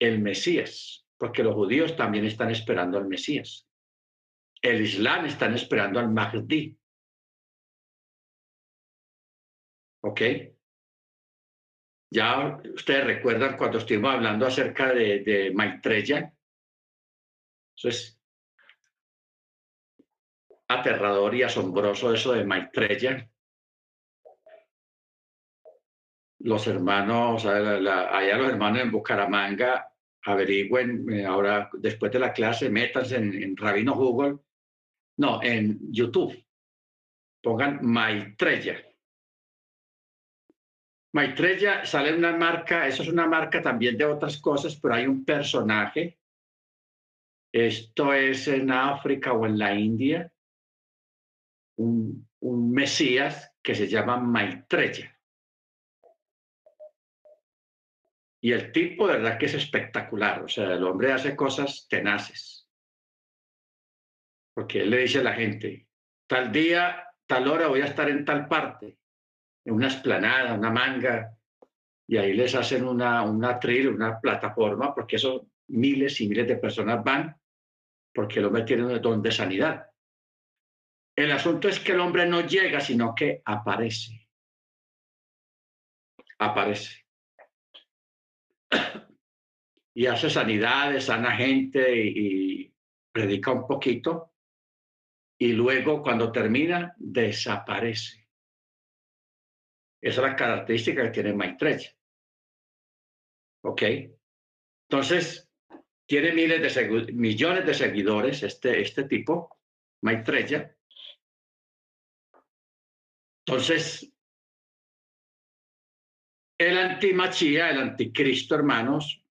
el Mesías, porque los judíos también están esperando al Mesías. El Islam están esperando al Mahdi. ¿Ok? Ya ustedes recuerdan cuando estuvimos hablando acerca de, de Maitreya. Eso es aterrador y asombroso eso de Maitreya. Los hermanos, allá los hermanos en Bucaramanga, averigüen, eh, ahora después de la clase, métanse en, Rabino Google, no, en YouTube, pongan Maitreya. Maitreya sale una marca, eso es una marca también de otras cosas, pero hay un personaje. Esto es en África o en la India, un, Mesías que se llama Maitreya. Y el tipo, de verdad que es espectacular. O sea, el hombre hace cosas tenaces. Porque él le dice a la gente, tal día, tal hora voy a estar en tal parte, una esplanada, una manga, y ahí les hacen una, una tril, una plataforma, porque eso miles y miles de personas van, porque el hombre tiene un don de sanidad. El asunto es que el hombre no llega, sino que aparece. Aparece. Y hace sanidades, sana gente y, predica un poquito. Y luego, cuando termina, desaparece. Esa es la característica que tiene Maitreya. ¿Ok? Entonces, tiene miles de millones de seguidores este, este tipo, Maitreya, entonces, el antimachía, el anticristo, hermanos,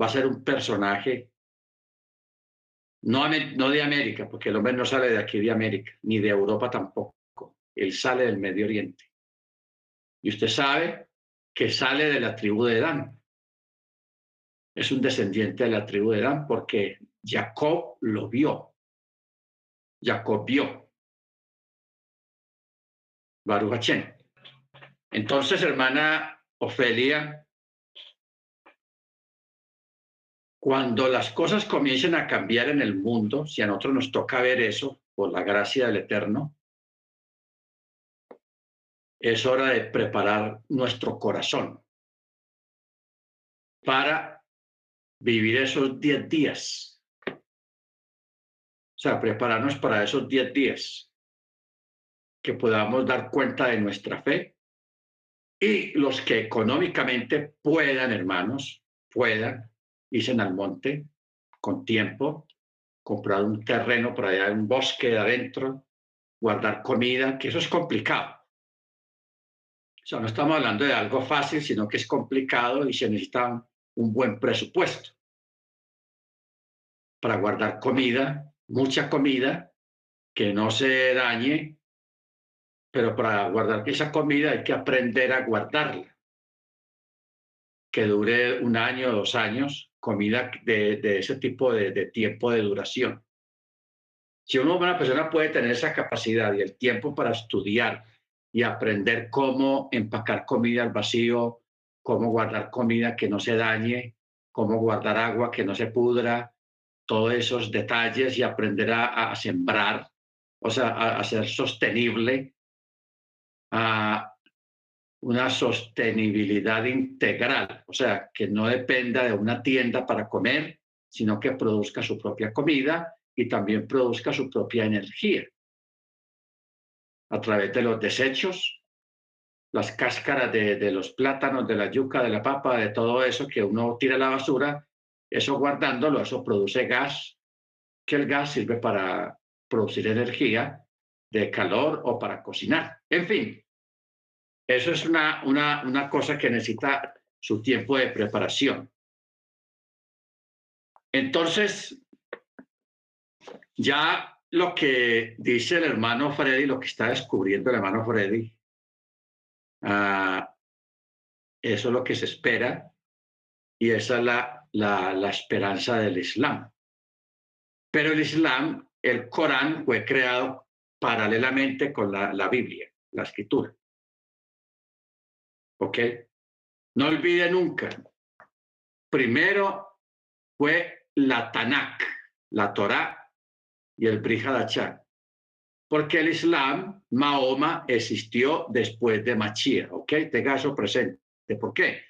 va a ser un personaje no, no de América, porque el hombre no sale de aquí de América, ni de Europa tampoco. Él sale del Medio Oriente. Y usted sabe que sale de la tribu de Dan. es un descendiente de la tribu de Dan porque Jacob lo vio. Jacob vio. Baruch Entonces, hermana Ofelia, cuando las cosas comiencen a cambiar en el mundo, si a nosotros nos toca ver eso, por la gracia del Eterno, es hora de preparar nuestro corazón para vivir esos 10 días. O sea, prepararnos para esos 10 días que podamos dar cuenta de nuestra fe y los que económicamente puedan, hermanos, puedan, irse al monte con tiempo, comprar un terreno para allá, un bosque de adentro, guardar comida, que eso es complicado. Sea, no estamos hablando de algo fácil, sino que es complicado y se necesita un buen presupuesto para guardar comida, mucha comida, que no se dañe, pero para guardar esa comida hay que aprender a guardarla, que dure un año, dos años, comida de, ese tipo de, de, tiempo de duración. Si uno, una persona puede tener esa capacidad y el tiempo para estudiar y aprender cómo empacar comida al vacío, cómo guardar comida que no se dañe, cómo guardar agua que no se pudra, todos esos detalles y aprender a, sembrar, o sea, a, a, ser sostenible, a una sostenibilidad integral, o sea, que no dependa de una tienda para comer, sino que produzca su propia comida y también produzca su propia energía a través de los desechos, las cáscaras de, los plátanos, de la yuca, de la papa, de todo eso que uno tira a la basura, eso guardándolo, eso produce gas, que el gas sirve para producir energía de calor o para cocinar. En fin, eso es una, una, una cosa que necesita su tiempo de preparación. Entonces, ya lo que dice el hermano Freddy, lo que está descubriendo el hermano Freddy, ah, eso es lo que se espera y esa es la, la, esperanza del Islam. Pero el Islam, el Corán, fue creado paralelamente con la, la Biblia, la escritura. ¿Ok? No olvide nunca. Primero fue la Tanakh, la Torá y el Brihadachá. Porque el Islam, Mahoma, existió después de Machía, ¿ok? Tenga eso presente. ¿Por qué?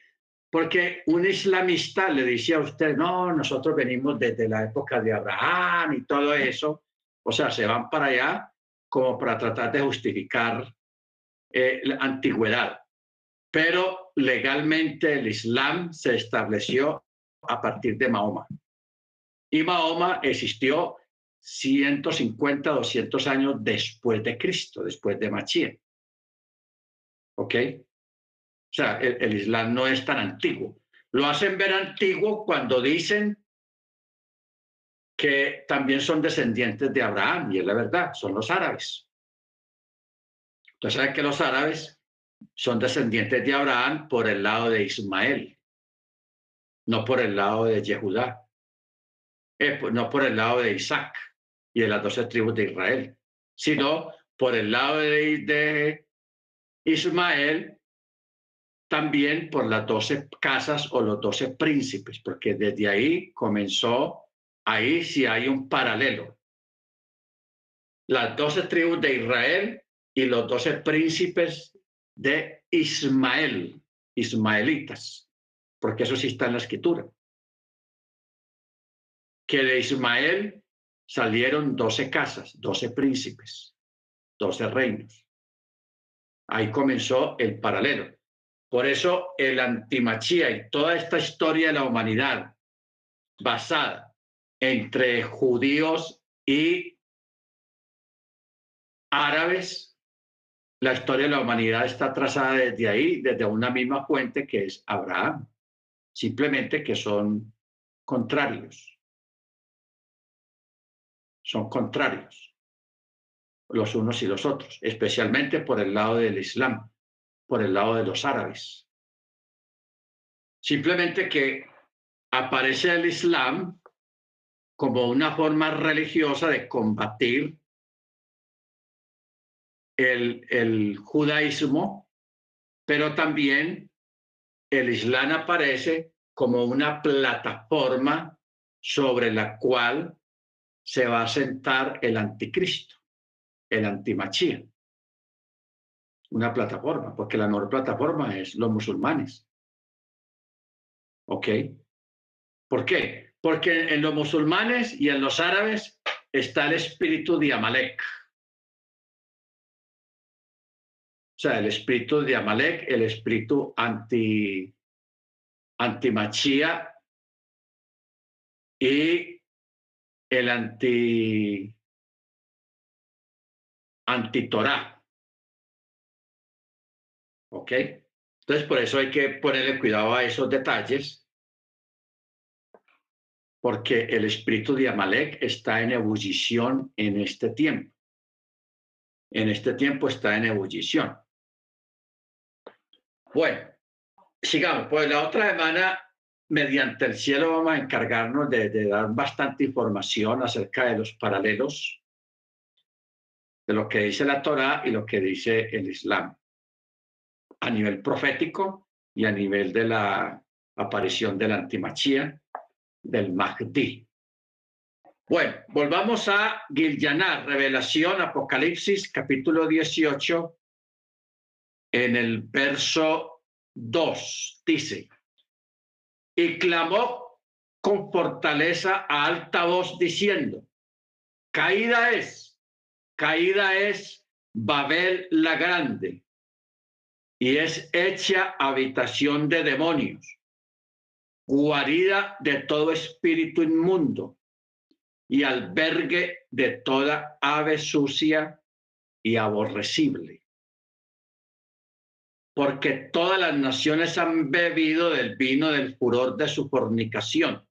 Porque un islamista le decía a usted, no, nosotros venimos desde la época de Abraham y todo eso. O sea, se van para allá como para tratar de justificar eh, la antigüedad. Pero legalmente el Islam se estableció a partir de Mahoma. Y Mahoma existió 150, 200 años después de Cristo, después de Machía. ¿Ok? O sea, el, Islam no es tan antiguo. Lo hacen ver antiguo cuando dicen que también son descendientes de Abraham, y es la verdad, son los árabes. Entonces, saben que los árabes son descendientes de Abraham por el lado de Ismael, no por el lado de Yehudá, eh, no por el lado de Isaac y de las doce tribus de Israel, sino por el lado de, Ismael, también por las doce casas o los doce príncipes, porque desde ahí comenzó, ahí sí hay un paralelo. Las doce tribus de Israel y los doce príncipes de Ismael, ismaelitas, porque eso sí está en la escritura. Que de Ismael salieron doce casas, doce príncipes, doce reinos. Ahí comenzó el paralelo. Por eso el antimachía y toda esta historia de la humanidad basada entre judíos y árabes, la historia de la humanidad está trazada desde ahí, desde una misma fuente que es Abraham, simplemente que son contrarios son contrarios los unos y los otros, especialmente por el lado del Islam, por el lado de los árabes. Simplemente que aparece el Islam como una forma religiosa de combatir el, el judaísmo, pero también el Islam aparece como una plataforma sobre la cual se va a sentar el anticristo, el antimachía. Una plataforma, porque la nueva plataforma es los musulmanes. ¿Ok? ¿Por qué? Porque en los musulmanes y en los árabes está el espíritu de Amalek. O sea, el espíritu de Amalek, el espíritu anti, antimachía y el anti antitorá. ¿Ok? Entonces, por eso hay que ponerle cuidado a esos detalles, porque el espíritu de Amalek está en ebullición en este tiempo. En este tiempo está en ebullición. Bueno, sigamos. Pues la otra semana, mediante el cielo, vamos a encargarnos de, dar bastante información acerca de los paralelos de lo que dice la Torah y lo que dice el Islam a nivel profético y a nivel de la aparición de la antimachía, del Mahdi. Bueno, volvamos a Gilyanar, Revelación, Apocalipsis, capítulo 18, en el verso 2, dice, y clamó con fortaleza a alta voz diciendo, caída es, caída es Babel la grande, y es hecha habitación de demonios, guarida de todo espíritu inmundo y albergue de toda ave sucia y aborrecible porque todas las naciones han bebido del vino del furor de su fornicación.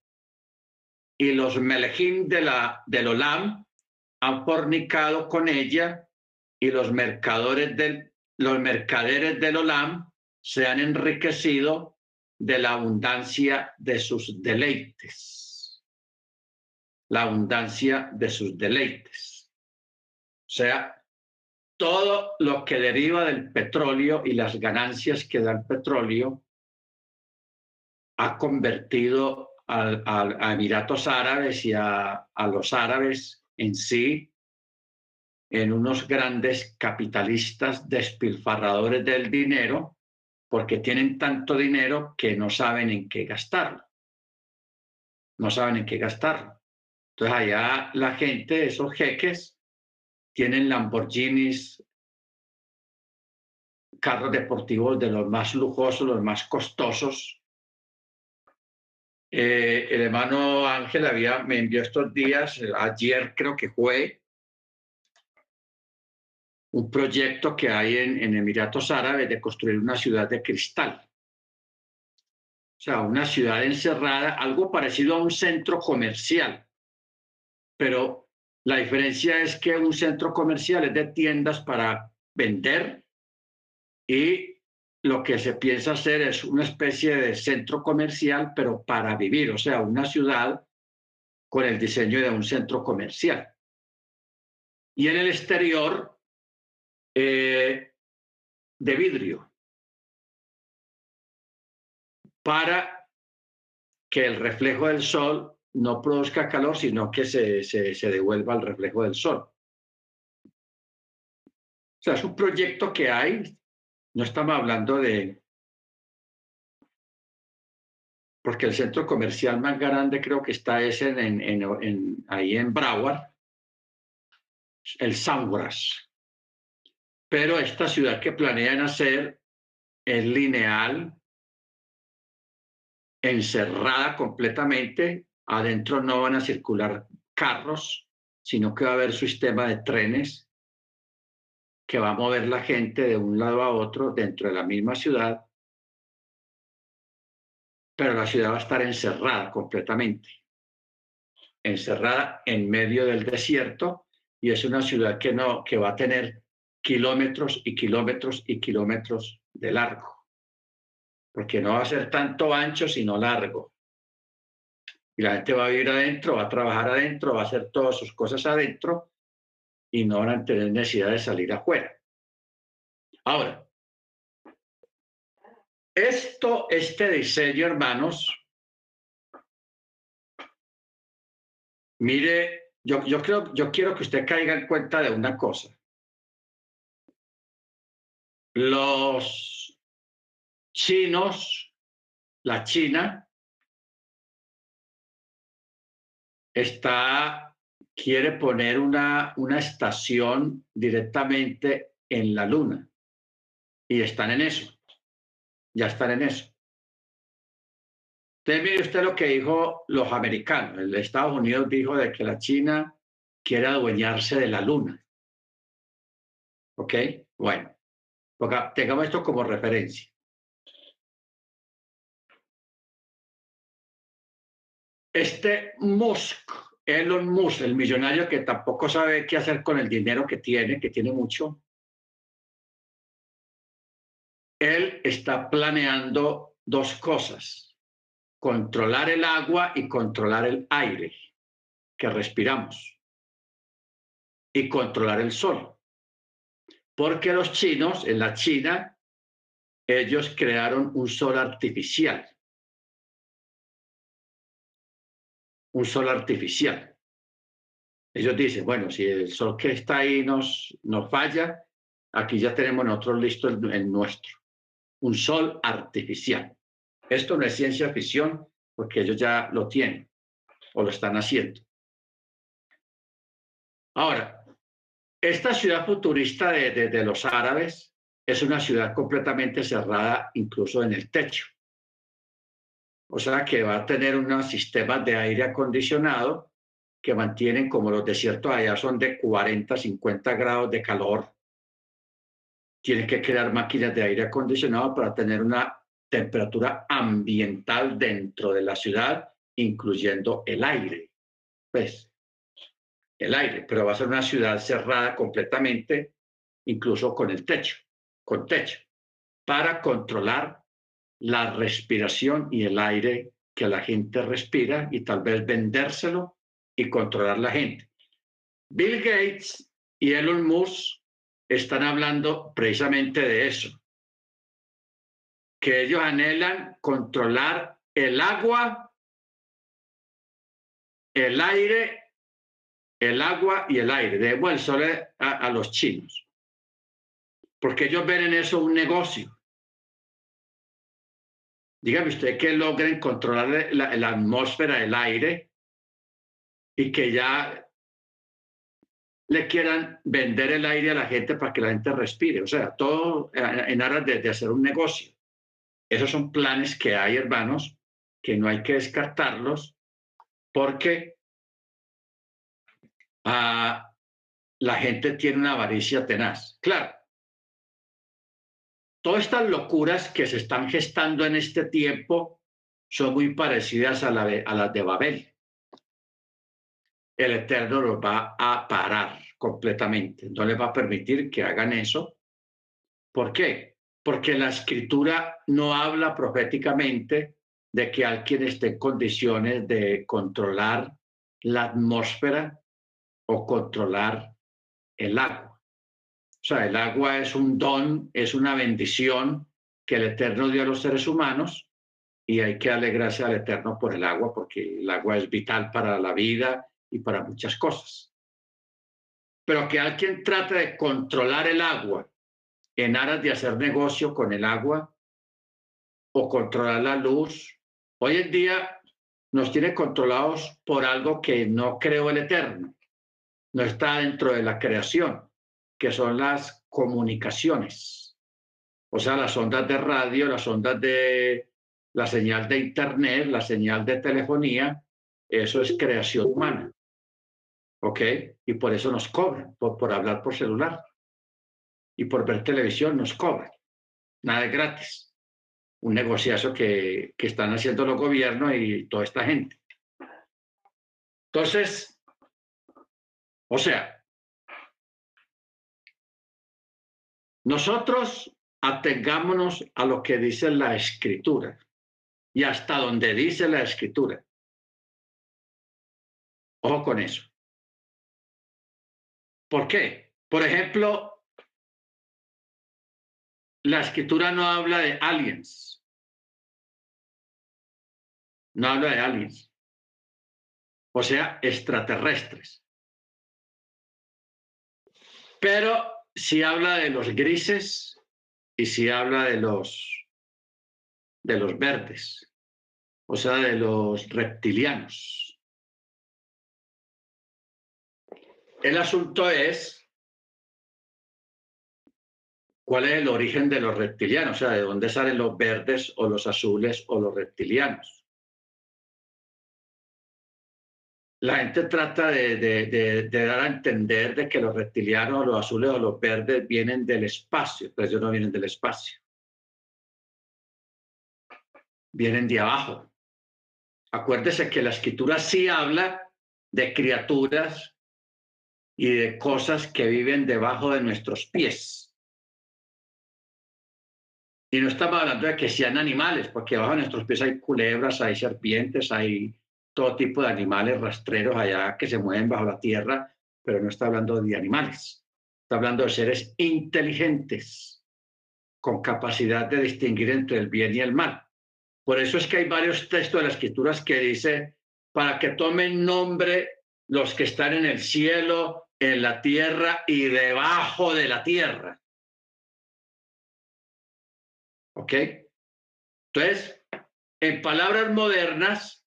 Y los melejim de la, del Olam han fornicado con ella y los mercadores del, los mercaderes del Olam se han enriquecido de la abundancia de sus deleites. La abundancia de sus deleites. O sea, todo lo que deriva del petróleo y las ganancias que da el petróleo ha convertido a, Emiratos Árabes y a, a los árabes en sí en unos grandes capitalistas despilfarradores del dinero porque tienen tanto dinero que no saben en qué gastarlo. No saben en qué gastarlo. Entonces allá la gente, esos jeques, tienen Lamborghinis, carros deportivos de los más lujosos, los más costosos. Eh, el hermano Ángel había, me envió estos días, ayer creo que fue, un proyecto que hay en, en Emiratos Árabes de construir una ciudad de cristal. O sea, una ciudad encerrada, algo parecido a un centro comercial, pero la diferencia es que un centro comercial es de tiendas para vender y lo que se piensa hacer es una especie de centro comercial, pero para vivir, o sea, una ciudad con el diseño de un centro comercial. Y en el exterior, eh, de vidrio, para que el reflejo del sol no produzca calor, sino que se, se, devuelva al reflejo del sol. O sea, es un proyecto que hay, no estamos hablando de... Porque el centro comercial más grande creo que está ese en, en, ahí en Broward, el Sambras. Pero esta ciudad que planean hacer es lineal, encerrada completamente Adentro no van a circular carros, sino que va a haber sistema de trenes que va a mover la gente de un lado a otro dentro de la misma ciudad, pero la ciudad va a estar encerrada completamente, encerrada en medio del desierto y es una ciudad que no que va a tener kilómetros y kilómetros y kilómetros de largo, porque no va a ser tanto ancho sino largo Y la gente va a vivir adentro, va a trabajar adentro, va a hacer todas sus cosas adentro y no van a tener necesidad de salir afuera. Ahora, esto, este diseño, hermanos, mire, yo, yo, creo, yo quiero que usted caiga en cuenta de una cosa. Los chinos, la China, está, quiere poner una, una estación directamente en la Luna. Y están en eso. Ya están en eso. Entonces, mire usted lo que dijo los americanos. El Estados Unidos dijo de que la China quiere adueñarse de la Luna. ¿Ok? Bueno, tengamos esto como referencia. Este Musk, Elon Musk, el millonario que tampoco sabe qué hacer con el dinero que tiene, que tiene mucho, él está planeando dos cosas, controlar el agua y controlar el aire que respiramos y controlar el sol. Porque los chinos, en la China, ellos crearon un sol artificial un sol artificial. Ellos dicen, bueno, si el sol que está ahí nos, nos falla, aquí ya tenemos nosotros listo el, nuestro. Un sol artificial. Esto no es ciencia ficción porque ellos ya lo tienen o lo están haciendo. Ahora, esta ciudad futurista de, de, los árabes es una ciudad completamente cerrada, incluso en el techo. O sea que va a tener unos sistemas de aire acondicionado que mantienen como los desiertos allá son de 40, 50 grados de calor. Tienen que crear máquinas de aire acondicionado para tener una temperatura ambiental dentro de la ciudad, incluyendo el aire. Pues, el aire, pero va a ser una ciudad cerrada completamente, incluso con el techo, con techo, para controlar la respiración y el aire que la gente respira y tal vez vendérselo y controlar la gente. Bill Gates y Elon Musk están hablando precisamente de eso, que ellos anhelan controlar el agua, el aire, el agua y el aire. Debemos el a, a los chinos, porque ellos ven en eso un negocio dígame usted que logren controlar la, atmósfera, el aire, y que ya le quieran vender el aire a la gente para que la gente respire. O sea, todo en aras de, hacer un negocio. Esos son planes que hay, hermanos, que no hay que descartarlos porque ah, la gente tiene una avaricia tenaz. Claro, Todas estas locuras que se están gestando en este tiempo son muy parecidas a, las de Babel. El Eterno los va a parar completamente. No les va a permitir que hagan eso. ¿Por qué? Porque la escritura no habla proféticamente de que alguien esté en condiciones de controlar la atmósfera o controlar el agua. Sea, el agua es un don, es una bendición que el Eterno dio a los seres humanos y hay que darle gracias al Eterno por el agua, porque el agua es vital para la vida y para muchas cosas. Pero que alguien trate de controlar el agua en aras de hacer negocio con el agua o controlar la luz, hoy en día nos tiene controlados por algo que no creó el Eterno, no está dentro de la creación que son las comunicaciones, o sea, las ondas de radio, las ondas de la señal de Internet, la señal de telefonía, eso es creación humana. ¿Ok? Y por eso nos cobran, por, hablar por celular. Y por ver televisión nos cobran. Nada es gratis. Un negociazo que, que están haciendo los gobiernos y toda esta gente. Entonces, o sea, Nosotros atengámonos a lo que dice la escritura y hasta donde dice la escritura. Ojo con eso. ¿Por qué? Por ejemplo, la escritura no habla de aliens. No habla de aliens. O sea, extraterrestres. Pero si habla de los grises y si habla de los de los verdes, o sea, de los reptilianos. El asunto es cuál es el origen de los reptilianos, o sea, de dónde salen los verdes o los azules o los reptilianos. La gente trata de, dar a entender de que los reptilianos, los azules o los verdes vienen del espacio, pero ellos no vienen del espacio. Vienen de abajo. Acuérdese que la escritura sí habla de criaturas y de cosas que viven debajo de nuestros pies. Y no estamos hablando de que sean animales, porque debajo de nuestros pies hay culebras, hay serpientes, hay todo tipo de animales rastreros allá que se mueven bajo la tierra, pero no está hablando de animales. Está hablando de seres inteligentes, con capacidad de distinguir entre el bien y el mal. Por eso es que hay varios textos de las escrituras que dice, para que tomen nombre los que están en el cielo, en la tierra y debajo de la tierra. ¿Ok? Entonces, en palabras modernas,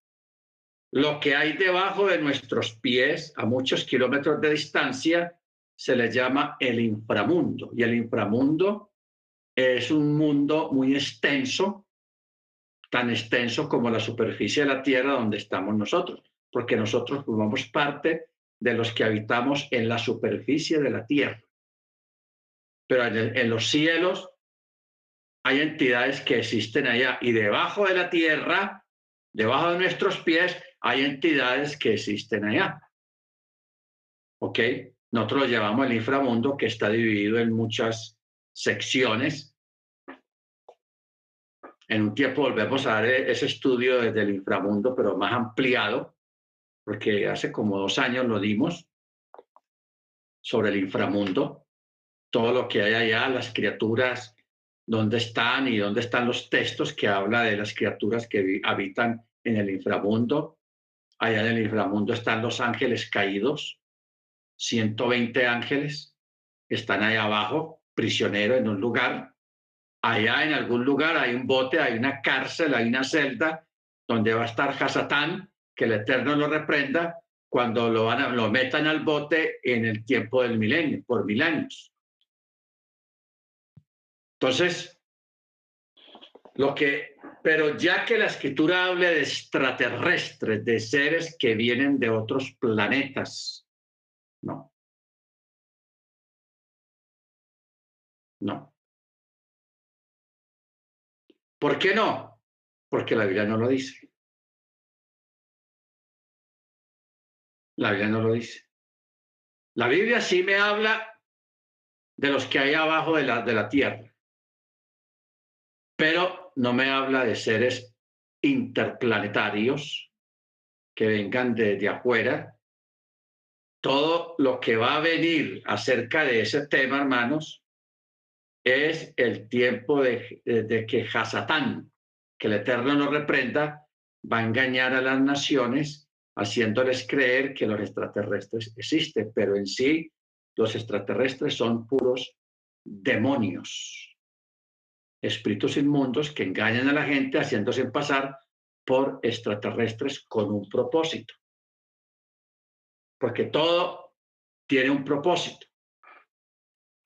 lo que hay debajo de nuestros pies, a muchos kilómetros de distancia, se le llama el inframundo. Y el inframundo es un mundo muy extenso, tan extenso como la superficie de la Tierra donde estamos nosotros, porque nosotros formamos parte de los que habitamos en la superficie de la tierra. Pero en, los cielos hay entidades que existen allá y debajo de la tierra, debajo de nuestros pies, hay entidades que existen allá. ¿Ok? Nosotros lo llamamos el inframundo que está dividido en muchas secciones. En un tiempo volvemos a dar ese estudio desde el inframundo, pero más ampliado, porque hace como dos años lo dimos sobre el inframundo, todo lo que hay allá, las criaturas, dónde están y dónde están los textos que habla de las criaturas que habitan en el inframundo. Allá en el inframundo están los ángeles caídos, 120 ángeles están ahí abajo, prisioneros en un lugar. Allá en algún lugar hay un bote, hay una cárcel, hay una celda donde va a estar Hasatán, que el Eterno lo reprenda cuando lo, van a, lo metan al bote en el tiempo del milenio, por mil años. Entonces, lo que, pero ya que la escritura habla de extraterrestres, de seres que vienen de otros planetas, no. No. ¿Por qué no? Porque la Biblia no lo dice. La Biblia no lo dice. La Biblia sí me habla de los que hay abajo de la, de la tierra, pero no me habla de seres interplanetarios que vengan de, afuera. Todo lo que va a venir acerca de ese tema, hermanos, es el tiempo de, de que Hasatán, que el Eterno nos reprenda, va a engañar a las naciones haciéndoles creer que los extraterrestres existen, pero en sí los extraterrestres son puros demonios, espíritus inmundos que engañan a la gente haciéndose pasar por extraterrestres con un propósito. Porque todo tiene un propósito.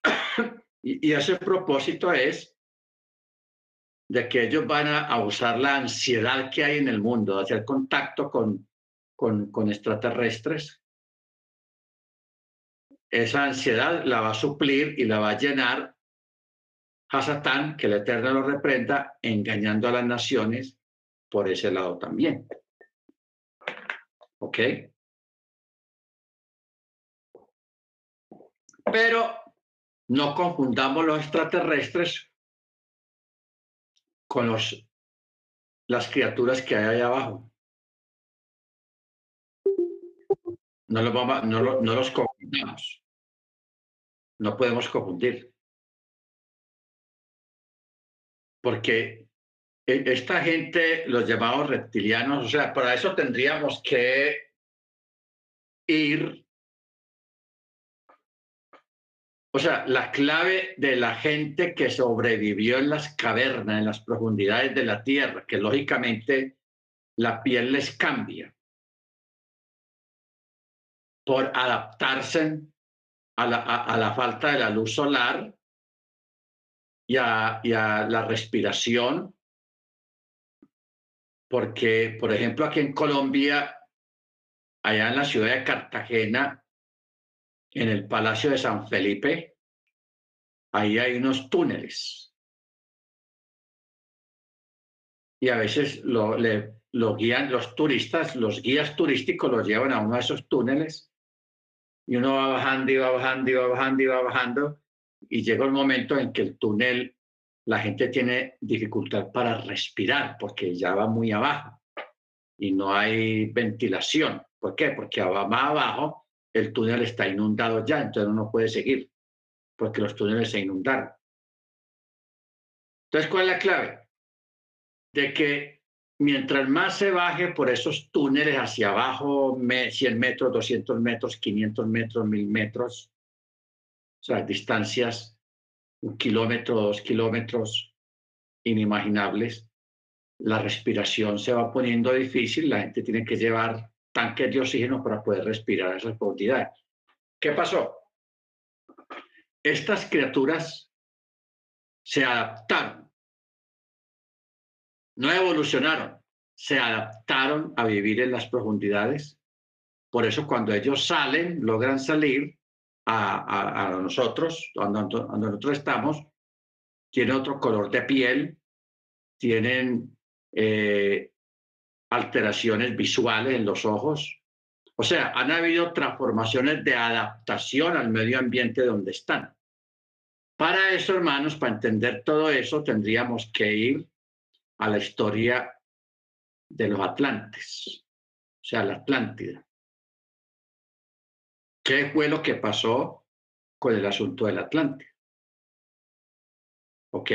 y, ese propósito es de que ellos van a, usar la ansiedad que hay en el mundo, de hacer contacto con con, con extraterrestres, esa ansiedad la va a suplir y la va a llenar Hasatán, que el Eterno lo reprenda, engañando a las naciones por ese lado también. ¿Ok? Pero no confundamos los extraterrestres con los, las criaturas que hay ahí abajo. No, lo vamos, no los confundamos. No podemos confundir. Porque e, esta gente, los llamados reptilianos, o sea, para eso tendríamos que ir. O sea, la clave de la gente que sobrevivió en las cavernas, en las profundidades de la tierra, que lógicamente la piel les cambia por adaptarse a la, a, la falta de la luz solar y a, la respiración, porque, por ejemplo, aquí en Colombia, allá en la ciudad de Cartagena, en el Palacio de San Felipe, ahí hay unos túneles. Y a veces lo, le, guían los turistas, los guías turísticos los llevan a uno de esos túneles y uno va bajando y va bajando y va bajando y va bajando y llega el momento en que el túnel la gente tiene dificultad para respirar porque ya va muy abajo y no hay ventilación. ¿Por qué? Porque más abajo el túnel está inundado ya, entonces no puede seguir porque los túneles se inundaron. Entonces, ¿cuál es la clave? De que mientras más se baje por esos túneles hacia abajo, 100 metros, 200 metros, 500 metros, 1000 metros, sea, distancias, un kilómetro, dos kilómetros inimaginables, la respiración se va poniendo difícil, la gente tiene que llevar tanques de oxígeno para poder respirar a esas profundidades. ¿Qué pasó? Estas criaturas se adaptaron no evolucionaron, se adaptaron a vivir en las profundidades. Por eso cuando ellos salen, logran salir a, nosotros, donde, nosotros estamos, tienen otro color de piel, tienen eh, alteraciones visuales en los ojos. O sea, han habido transformaciones de adaptación al medio ambiente donde están. Para eso, hermanos, para entender todo eso, tendríamos que ir a la historia de los Atlantes, o sea, la Atlántida. ¿Qué fue lo que pasó con el asunto del Atlántico? ¿Ok?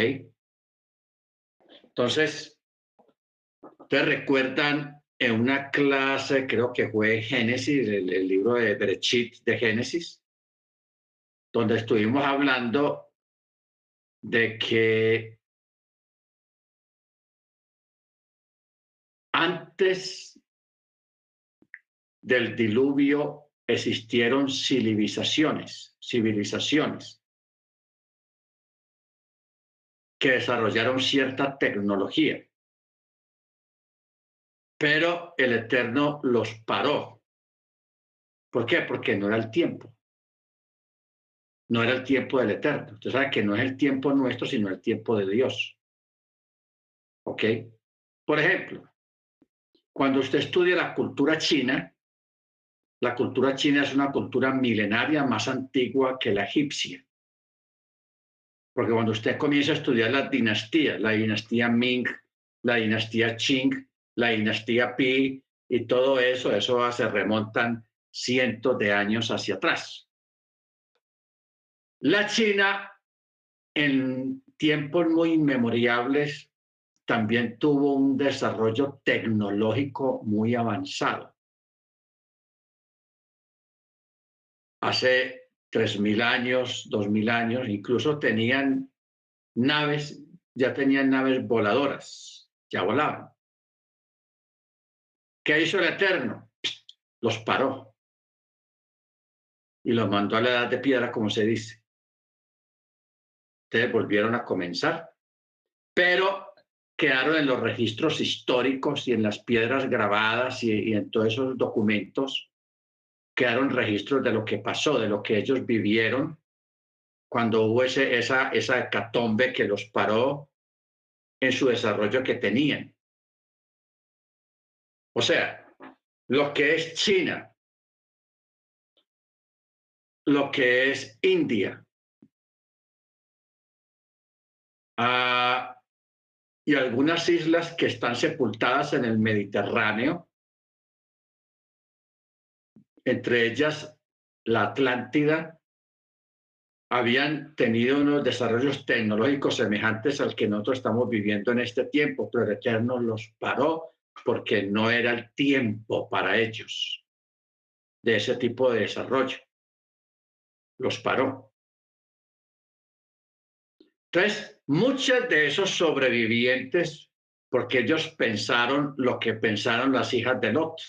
Entonces, ¿ustedes recuerdan en una clase, creo que fue Génesis, el, el libro de Berechit de Génesis, donde estuvimos hablando de que Antes del diluvio existieron civilizaciones, civilizaciones que desarrollaron cierta tecnología. Pero el Eterno los paró. ¿Por qué? Porque no era el tiempo. No era el tiempo del Eterno. Usted sabe que no es el tiempo nuestro, sino el tiempo de Dios. ¿Ok? Por ejemplo, cuando usted estudia la cultura china, la cultura china es una cultura milenaria más antigua que la egipcia. Porque cuando usted comienza a estudiar las dinastías, la dinastía Ming, la dinastía Qing, la dinastía Pi y todo eso, eso se remontan cientos de años hacia atrás. La China, en tiempos muy inmemorables, también tuvo un desarrollo tecnológico muy avanzado. Hace 3.000 años, 2.000 años, incluso tenían naves, ya tenían naves voladoras, ya volaban. ¿Qué hizo el Eterno? Los paró y los mandó a la edad de piedra, como se dice. Ustedes volvieron a comenzar, pero quedaron en los registros históricos y en las piedras grabadas y, en todos esos documentos, quedaron registros de lo que pasó, de lo que ellos vivieron cuando hubo esa, esa hecatombe que los paró en su desarrollo que tenían. O sea, lo que es China, lo que es India, ah, y algunas islas que están sepultadas en el Mediterráneo entre ellas la Atlántida, habían tenido unos desarrollos tecnológicos semejantes al que nosotros estamos viviendo en este tiempo, pero el Eterno los paró porque no era el tiempo para ellos de ese tipo de desarrollo. Los paró. Entonces, muchos de esos sobrevivientes, porque ellos pensaron lo que pensaron las hijas de Lot.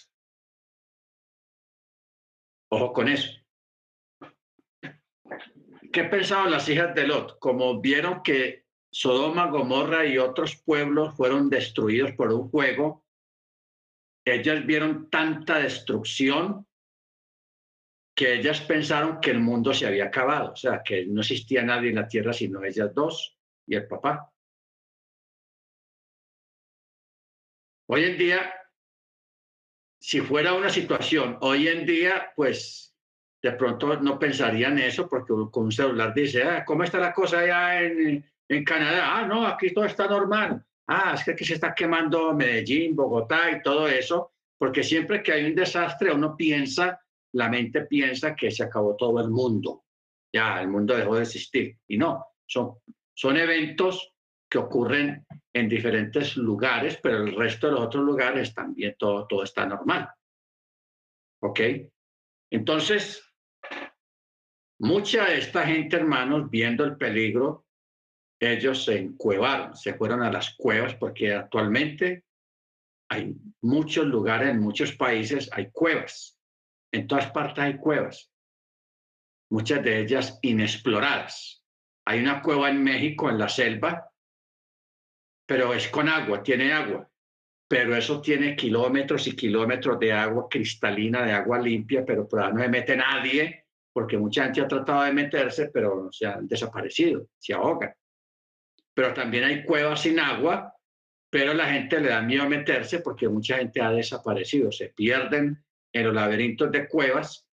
Ojo con eso. ¿Qué pensaban las hijas de Lot? Como vieron que Sodoma, Gomorra y otros pueblos fueron destruidos por un juego, ellas vieron tanta destrucción que ellas pensaron que el mundo se había acabado, o sea, que no existía nadie en la tierra sino ellas dos y el papá. Hoy en día, si fuera una situación, hoy en día, pues de pronto no pensarían eso porque con un celular dice, ah, ¿cómo está la cosa allá en, en Canadá? Ah, no, aquí todo está normal. Ah, es que aquí se está quemando Medellín, Bogotá y todo eso, porque siempre que hay un desastre uno piensa la mente piensa que se acabó todo el mundo, ya el mundo dejó de existir. Y no, son, son eventos que ocurren en diferentes lugares, pero el resto de los otros lugares también todo, todo está normal. ¿Ok? Entonces, mucha de esta gente, hermanos, viendo el peligro, ellos se encuevaron, se fueron a las cuevas, porque actualmente hay muchos lugares, en muchos países hay cuevas. En todas partes hay cuevas, muchas de ellas inexploradas. Hay una cueva en México, en la selva, pero es con agua, tiene agua, pero eso tiene kilómetros y kilómetros de agua cristalina, de agua limpia, pero por ahí no se mete nadie, porque mucha gente ha tratado de meterse, pero se han desaparecido, se ahogan. Pero también hay cuevas sin agua, pero la gente le da miedo meterse porque mucha gente ha desaparecido, se pierden en los laberintos de cuevas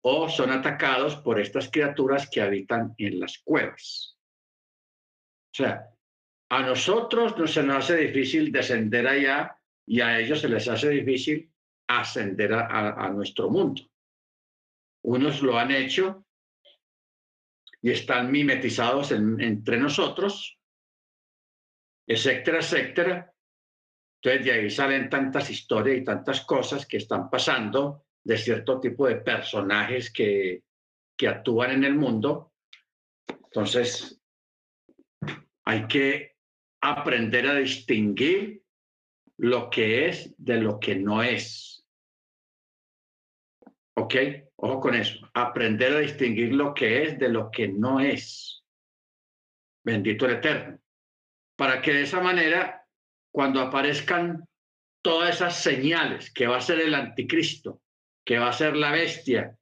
o son atacados por estas criaturas que habitan en las cuevas. O sea, a nosotros no se nos hace difícil descender allá y a ellos se les hace difícil ascender a, nuestro mundo. Unos lo han hecho y están mimetizados entre nosotros, etcétera, etcétera, entonces de ahí salen tantas historias y tantas cosas que están pasando de cierto tipo de personajes que, que actúan en el mundo. Entonces, hay que aprender a distinguir lo que es de lo que no es. ¿Ok? Ojo con eso. Aprender a distinguir lo que es de lo que no es. Bendito el Eterno. Para que de esa manera cuando aparezcan todas esas señales que va a ser el anticristo, que va a ser la bestia,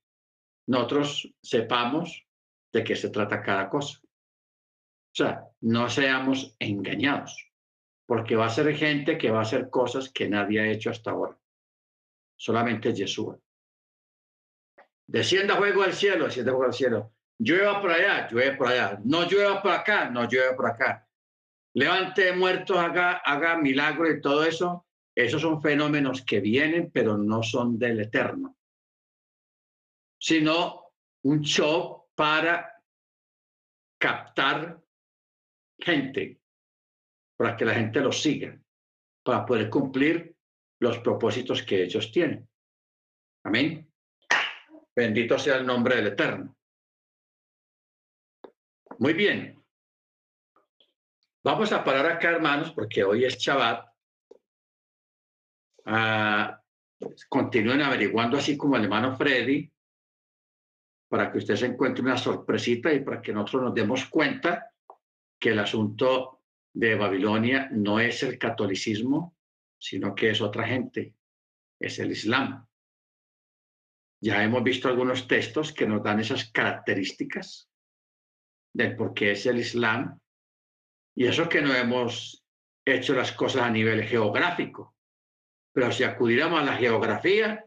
nosotros sepamos de qué se trata cada cosa. O sea, no seamos engañados, porque va a ser gente que va a hacer cosas que nadie ha hecho hasta ahora. Solamente Jesús. Descienda fuego del cielo, descienda fuego del cielo. Llueva por allá, llueve por allá. No llueva por acá, no llueva por acá levante muertos, haga, haga milagros y todo eso, esos son fenómenos que vienen, pero no son del eterno, sino un show para captar gente, para que la gente los siga, para poder cumplir los propósitos que ellos tienen. Amén. Bendito sea el nombre del Eterno. Muy bien. Vamos a parar acá, hermanos, porque hoy es Shabbat. Ah, continúen averiguando así como el hermano Freddy, para que usted se encuentre una sorpresita y para que nosotros nos demos cuenta que el asunto de Babilonia no es el catolicismo, sino que es otra gente, es el Islam. Ya hemos visto algunos textos que nos dan esas características de por qué es el Islam y eso que no hemos hecho las cosas a nivel geográfico. Pero si acudiéramos a la geografía,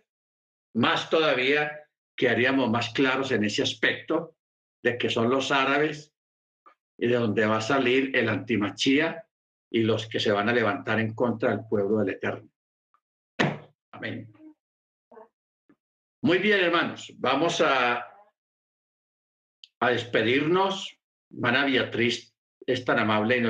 más todavía quedaríamos más claros en ese aspecto de que son los árabes y de donde va a salir el antimachía y los que se van a levantar en contra del pueblo del Eterno. Amén. Muy bien, hermanos, vamos a, a despedirnos. Mana Beatriz es tan amable y nos